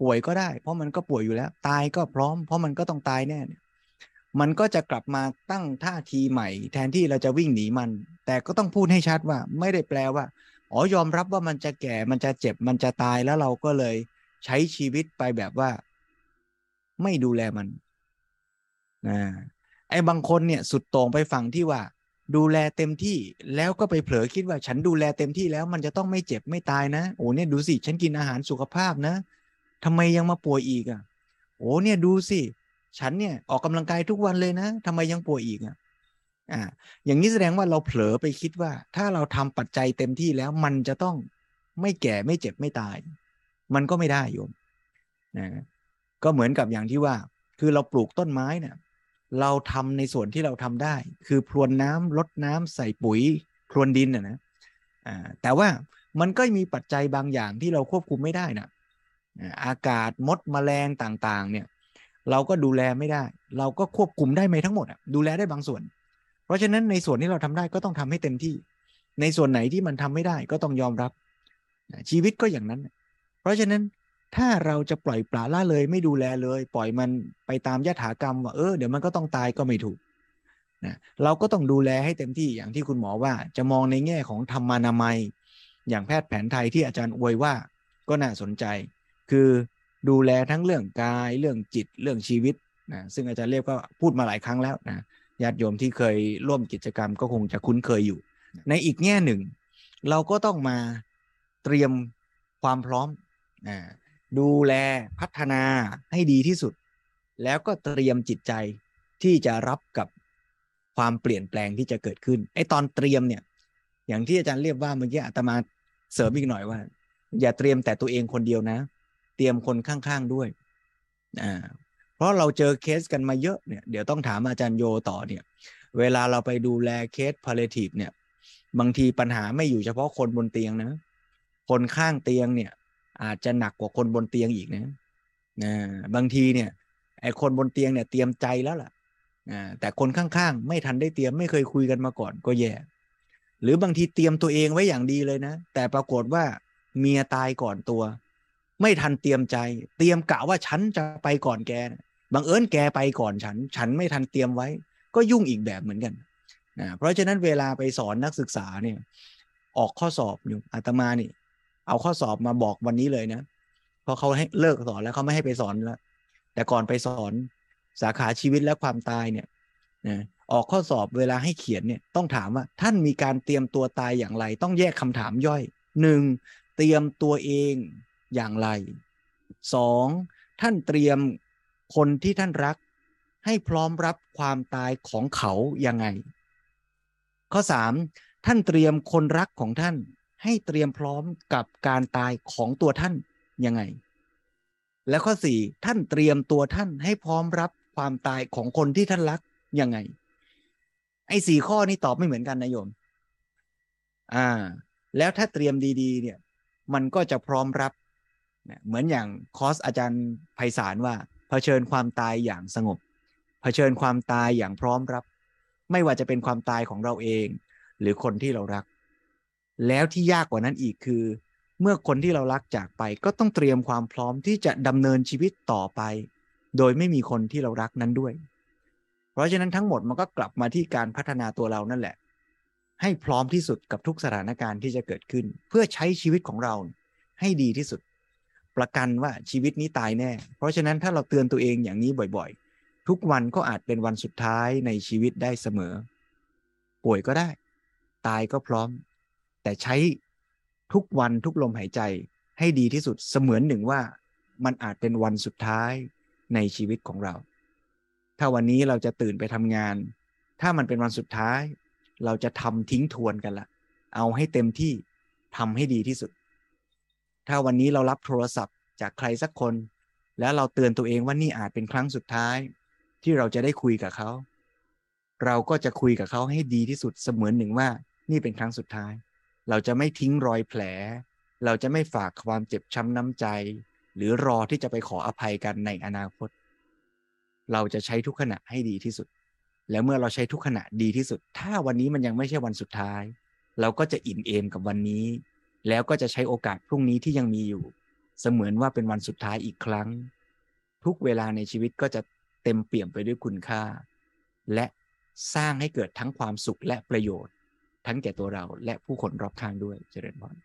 ป่วยก็ได้ เพราะมันก็ป่วยอยู่แล้ว ตายก็พร้อม เพราะมันก็ต้องตายแน่เนี่ยมันก็จะกลับมาตั้งท่าทีใหม่ แทนที่เราจะวิ่งหนีมัน แต่ก็ต้องพูดให้ชัดว่า ไม่ได้แปลว่าอ๋อยอมรับว่ามันจะแก่มันจะเจ็บมันจะตายแล้วเราก็เลยใช้ชีวิตไปแบบว่า ไม่ดูแลมันนะไอ้บางคนเนี่ยสุดโต่งไปฝั่งที่ว่า ดูแลเต็มที่แล้วก็ไปเผลอคิดว่า ฉันดูแลเต็มที่แล้วมันจะต้องไม่เจ็บไม่ตายนะโอ้เนี่ยดูสิฉันกินอาหารสุขภาพนะ ทำไมยังมาป่วยอีกอะ โอ้เนี่ยดูสิ ฉันเนี่ยออกกำลังกายทุกวันเลยนะทำไมยังป่วยอีกอะอ่า อย่างนี้แสดงว่าเราเผลอไปคิดว่า ถ้าเราทำปัจจัยเต็มที่แล้วมันจะต้องไม่แก่ไม่เจ็บไม่ตาย มันก็ไม่ได้โยมนะก็เหมือนกับอย่างที่ว่า คือเราปลูกต้นไม้เนี่ยเราทำในส่วนที่เราทำได้ คือพรวนน้ำลดน้ำใส่ปุ๋ยพรวนดินนะนะแต่ว่ามันก็มีปัจจัยบางอย่างที่เราควบคุมไม่ได้นะ อากาศมดมแมลงต่างๆ เนี่ย เราก็ดูแลไม่ได้ เราก็ควบคุมได้ไหมทั้งหมดอะดูแลได้บางส่วน เพราะฉะนั้นในส่วนที่เราทำได้ก็ต้องทำให้เต็มที่ ในส่วนไหนที่มันทำไม่ได้ก็ต้องยอมรับ ชีวิตก็อย่างนั้น เพราะฉะนั้นถ้าเราจะปล่อยปละละเลยไม่ดูแลเลย ปล่อยมันไปตามยถากรรมว่าเออเดี๋ยวมันก็ต้องตายก็ไม่ถูกนะเราก็ต้องดูแลให้เต็มที่อย่างที่คุณหมอว่า จะมองในแง่ของธรรมานามัย อย่างแพทย์แผนไทยที่อาจารย์อวยว่าก็น่าสนใจ คือดูแลทั้งเรื่องกายเรื่องจิตเรื่องชีวิตนะซึ่งอาจารย์เรียกก็พูดมาหลายครั้งแล้วนะญาติโยมที่เคยร่วมกิจกรรมก็คงจะคุ้นเคยอยู่ ในอีกแง่หนึ่ง เราก็ต้องมาเตรียมความพร้อมนะดูแลพัฒนาให้ดีที่สุด แล้วก็เตรียมจิตใจที่จะรับกับความเปลี่ยนแปลงที่จะเกิดขึ้นไอ้ตอนเตรียมเนี่ย อย่างที่อาจารย์เรียกว่าเมื่อกี้อาตมาเสริมอีกหน่อยว่า อย่าเตรียมแต่ตัวเองคนเดียวนะ เตรียมคนข้างๆด้วยอ่าเพราะเราเจอเคสกันมาเยอะเนี่ยเดี๋ยวต้องถามอาจารย์โยต่อเนี่ย เวลาเราไปดูแลเคส palliative เนี่ย บางทีปัญหาไม่อยู่เฉพาะคนบนเตียงนะ คนข้างเตียงเนี่ย อาจจะหนักกว่าคนบนเตียงอีกนะนะบางทีเนี่ยไอ้คนบนเตียงเนี่ยเตรียมใจแล้วล่ะนะแต่คนข้างๆ ไม่ทันได้เตรียมไม่เคยคุยกันมาก่อนก็แย่ หรือบางทีเตรียมตัวเองไว้อย่างดีเลยนะ แต่ปรากฏว่าเมียตายก่อนตัว ไม่ทันเตรียมใจ เตรียมกะว่าฉันจะไปก่อนแกบังเอิญแกไปก่อนฉัน ฉันไม่ทันเตรียมไว้ ก็ยุ่งอีกแบบเหมือนกันนะเพราะฉะนั้นเวลาไปสอนนักศึกษาเนี่ยออกข้อสอบอยู่อาตมานี่ เอาข้อสอบมาบอกวันนี้เลยนะเพราะเขาให้เลิกสอนแล้วเขาไม่ให้ไปสอนแล้วแต่ก่อนไปสอนสาขาชีวิตและความตายเนี่ยนะออกข้อสอบเวลาให้เขียนเนี่ยต้องถามว่าท่านมีการเตรียมตัวตายอย่างไร ต้องแยกคำถามย่อยหนึ่งเตรียมตัวเอง อย่างไรสองท่านเตรียมคนที่ท่านรัก ให้พร้อมรับความตายของเขายังไง ข้อสามท่านเตรียมคนรักของท่าน ให้เตรียมพร้อมกับการตายของตัวท่านยังไง และข้อสี่ท่านเตรียมตัวท่านให้พร้อมรับความตายของคนที่ท่านรักยังไง ไอ้สี่ข้อนี้ตอบไม่เหมือนกันนะโยม อ่า แล้วถ้าเตรียมดี ๆ เนี่ย มันก็จะพร้อมรับ เหมือนอย่างคอสอาจารย์ไพศาลว่าเผชิญความตายอย่างสงบ เผชิญความตายอย่างพร้อมรับ ไม่ว่าจะเป็นความตายของเราเอง หรือคนที่เรารัก แล้วที่ยากกว่านั้นอีกคือ เมื่อคนที่เรารักจากไปก็ต้องเตรียมความพร้อมที่จะดำเนินชีวิตต่อไป โดยไม่มีคนที่เรารักนั้นด้วย เพราะฉะนั้นทั้งหมดมันก็กลับมาที่การพัฒนาตัวเรานั่นแหละ ให้พร้อมที่สุดกับทุกสถานการณ์ที่จะเกิดขึ้น เพื่อใช้ชีวิตของเราให้ดีที่สุด ประกันว่าชีวิตนี้ตายแน่ เพราะฉะนั้นถ้าเราเตือนตัวเองอย่างนี้บ่อยๆ ทุกวันก็อาจเป็นวันสุดท้ายในชีวิตได้เสมอ ป่วยก็ได้ ตายก็พร้อม แต่ใช้ทุกวันทุกลมหายใจให้ดีที่สุดเสมือนหนึ่งว่า มันอาจเป็นวันสุดท้ายในชีวิตของเรา ถ้าวันนี้เราจะตื่นไปทำงาน ถ้ามันเป็นวันสุดท้าย เราจะทำทิ้งทวนกันละ เอาให้เต็มที่ทำให้ดีที่สุด ถ้าวันนี้เรารับโทรศัพท์ จากใครสักคน แล้วเราเตือนตัวเองว่านี่อาจเป็นครั้งสุดท้าย ที่เราจะได้คุยกับเขา เราก็จะคุยกับเขาให้ดีที่สุดเสมือนหนึ่งว่า นี่เป็นครั้งสุดท้าย เราจะไม่ทิ้งรอยแผล เราจะไม่ฝากความเจ็บช้ำน้ำใจ หรือรอที่จะไปขออภัยกันในอนาคต เราจะใช้ทุกขณะให้ดีที่สุด แล้วเมื่อเราใช้ทุกขณะดีที่สุด ถ้าวันนี้มันยังไม่ใช่วันสุดท้าย เราก็จะอิ่มเอมกับวันนี้ แล้วก็จะใช้โอกาสพรุ่งนี้ที่ยังมีอยู่ เสมือนว่าเป็นวันสุดท้ายอีกครั้ง ทุกเวลาในชีวิตก็จะเต็มเปี่ยมไปด้วยคุณค่า และสร้างให้เกิดทั้งความสุขและประโยชน์ ทั้งแก่ตัวเราและผู้คนรอบข้างด้วยเจริญพร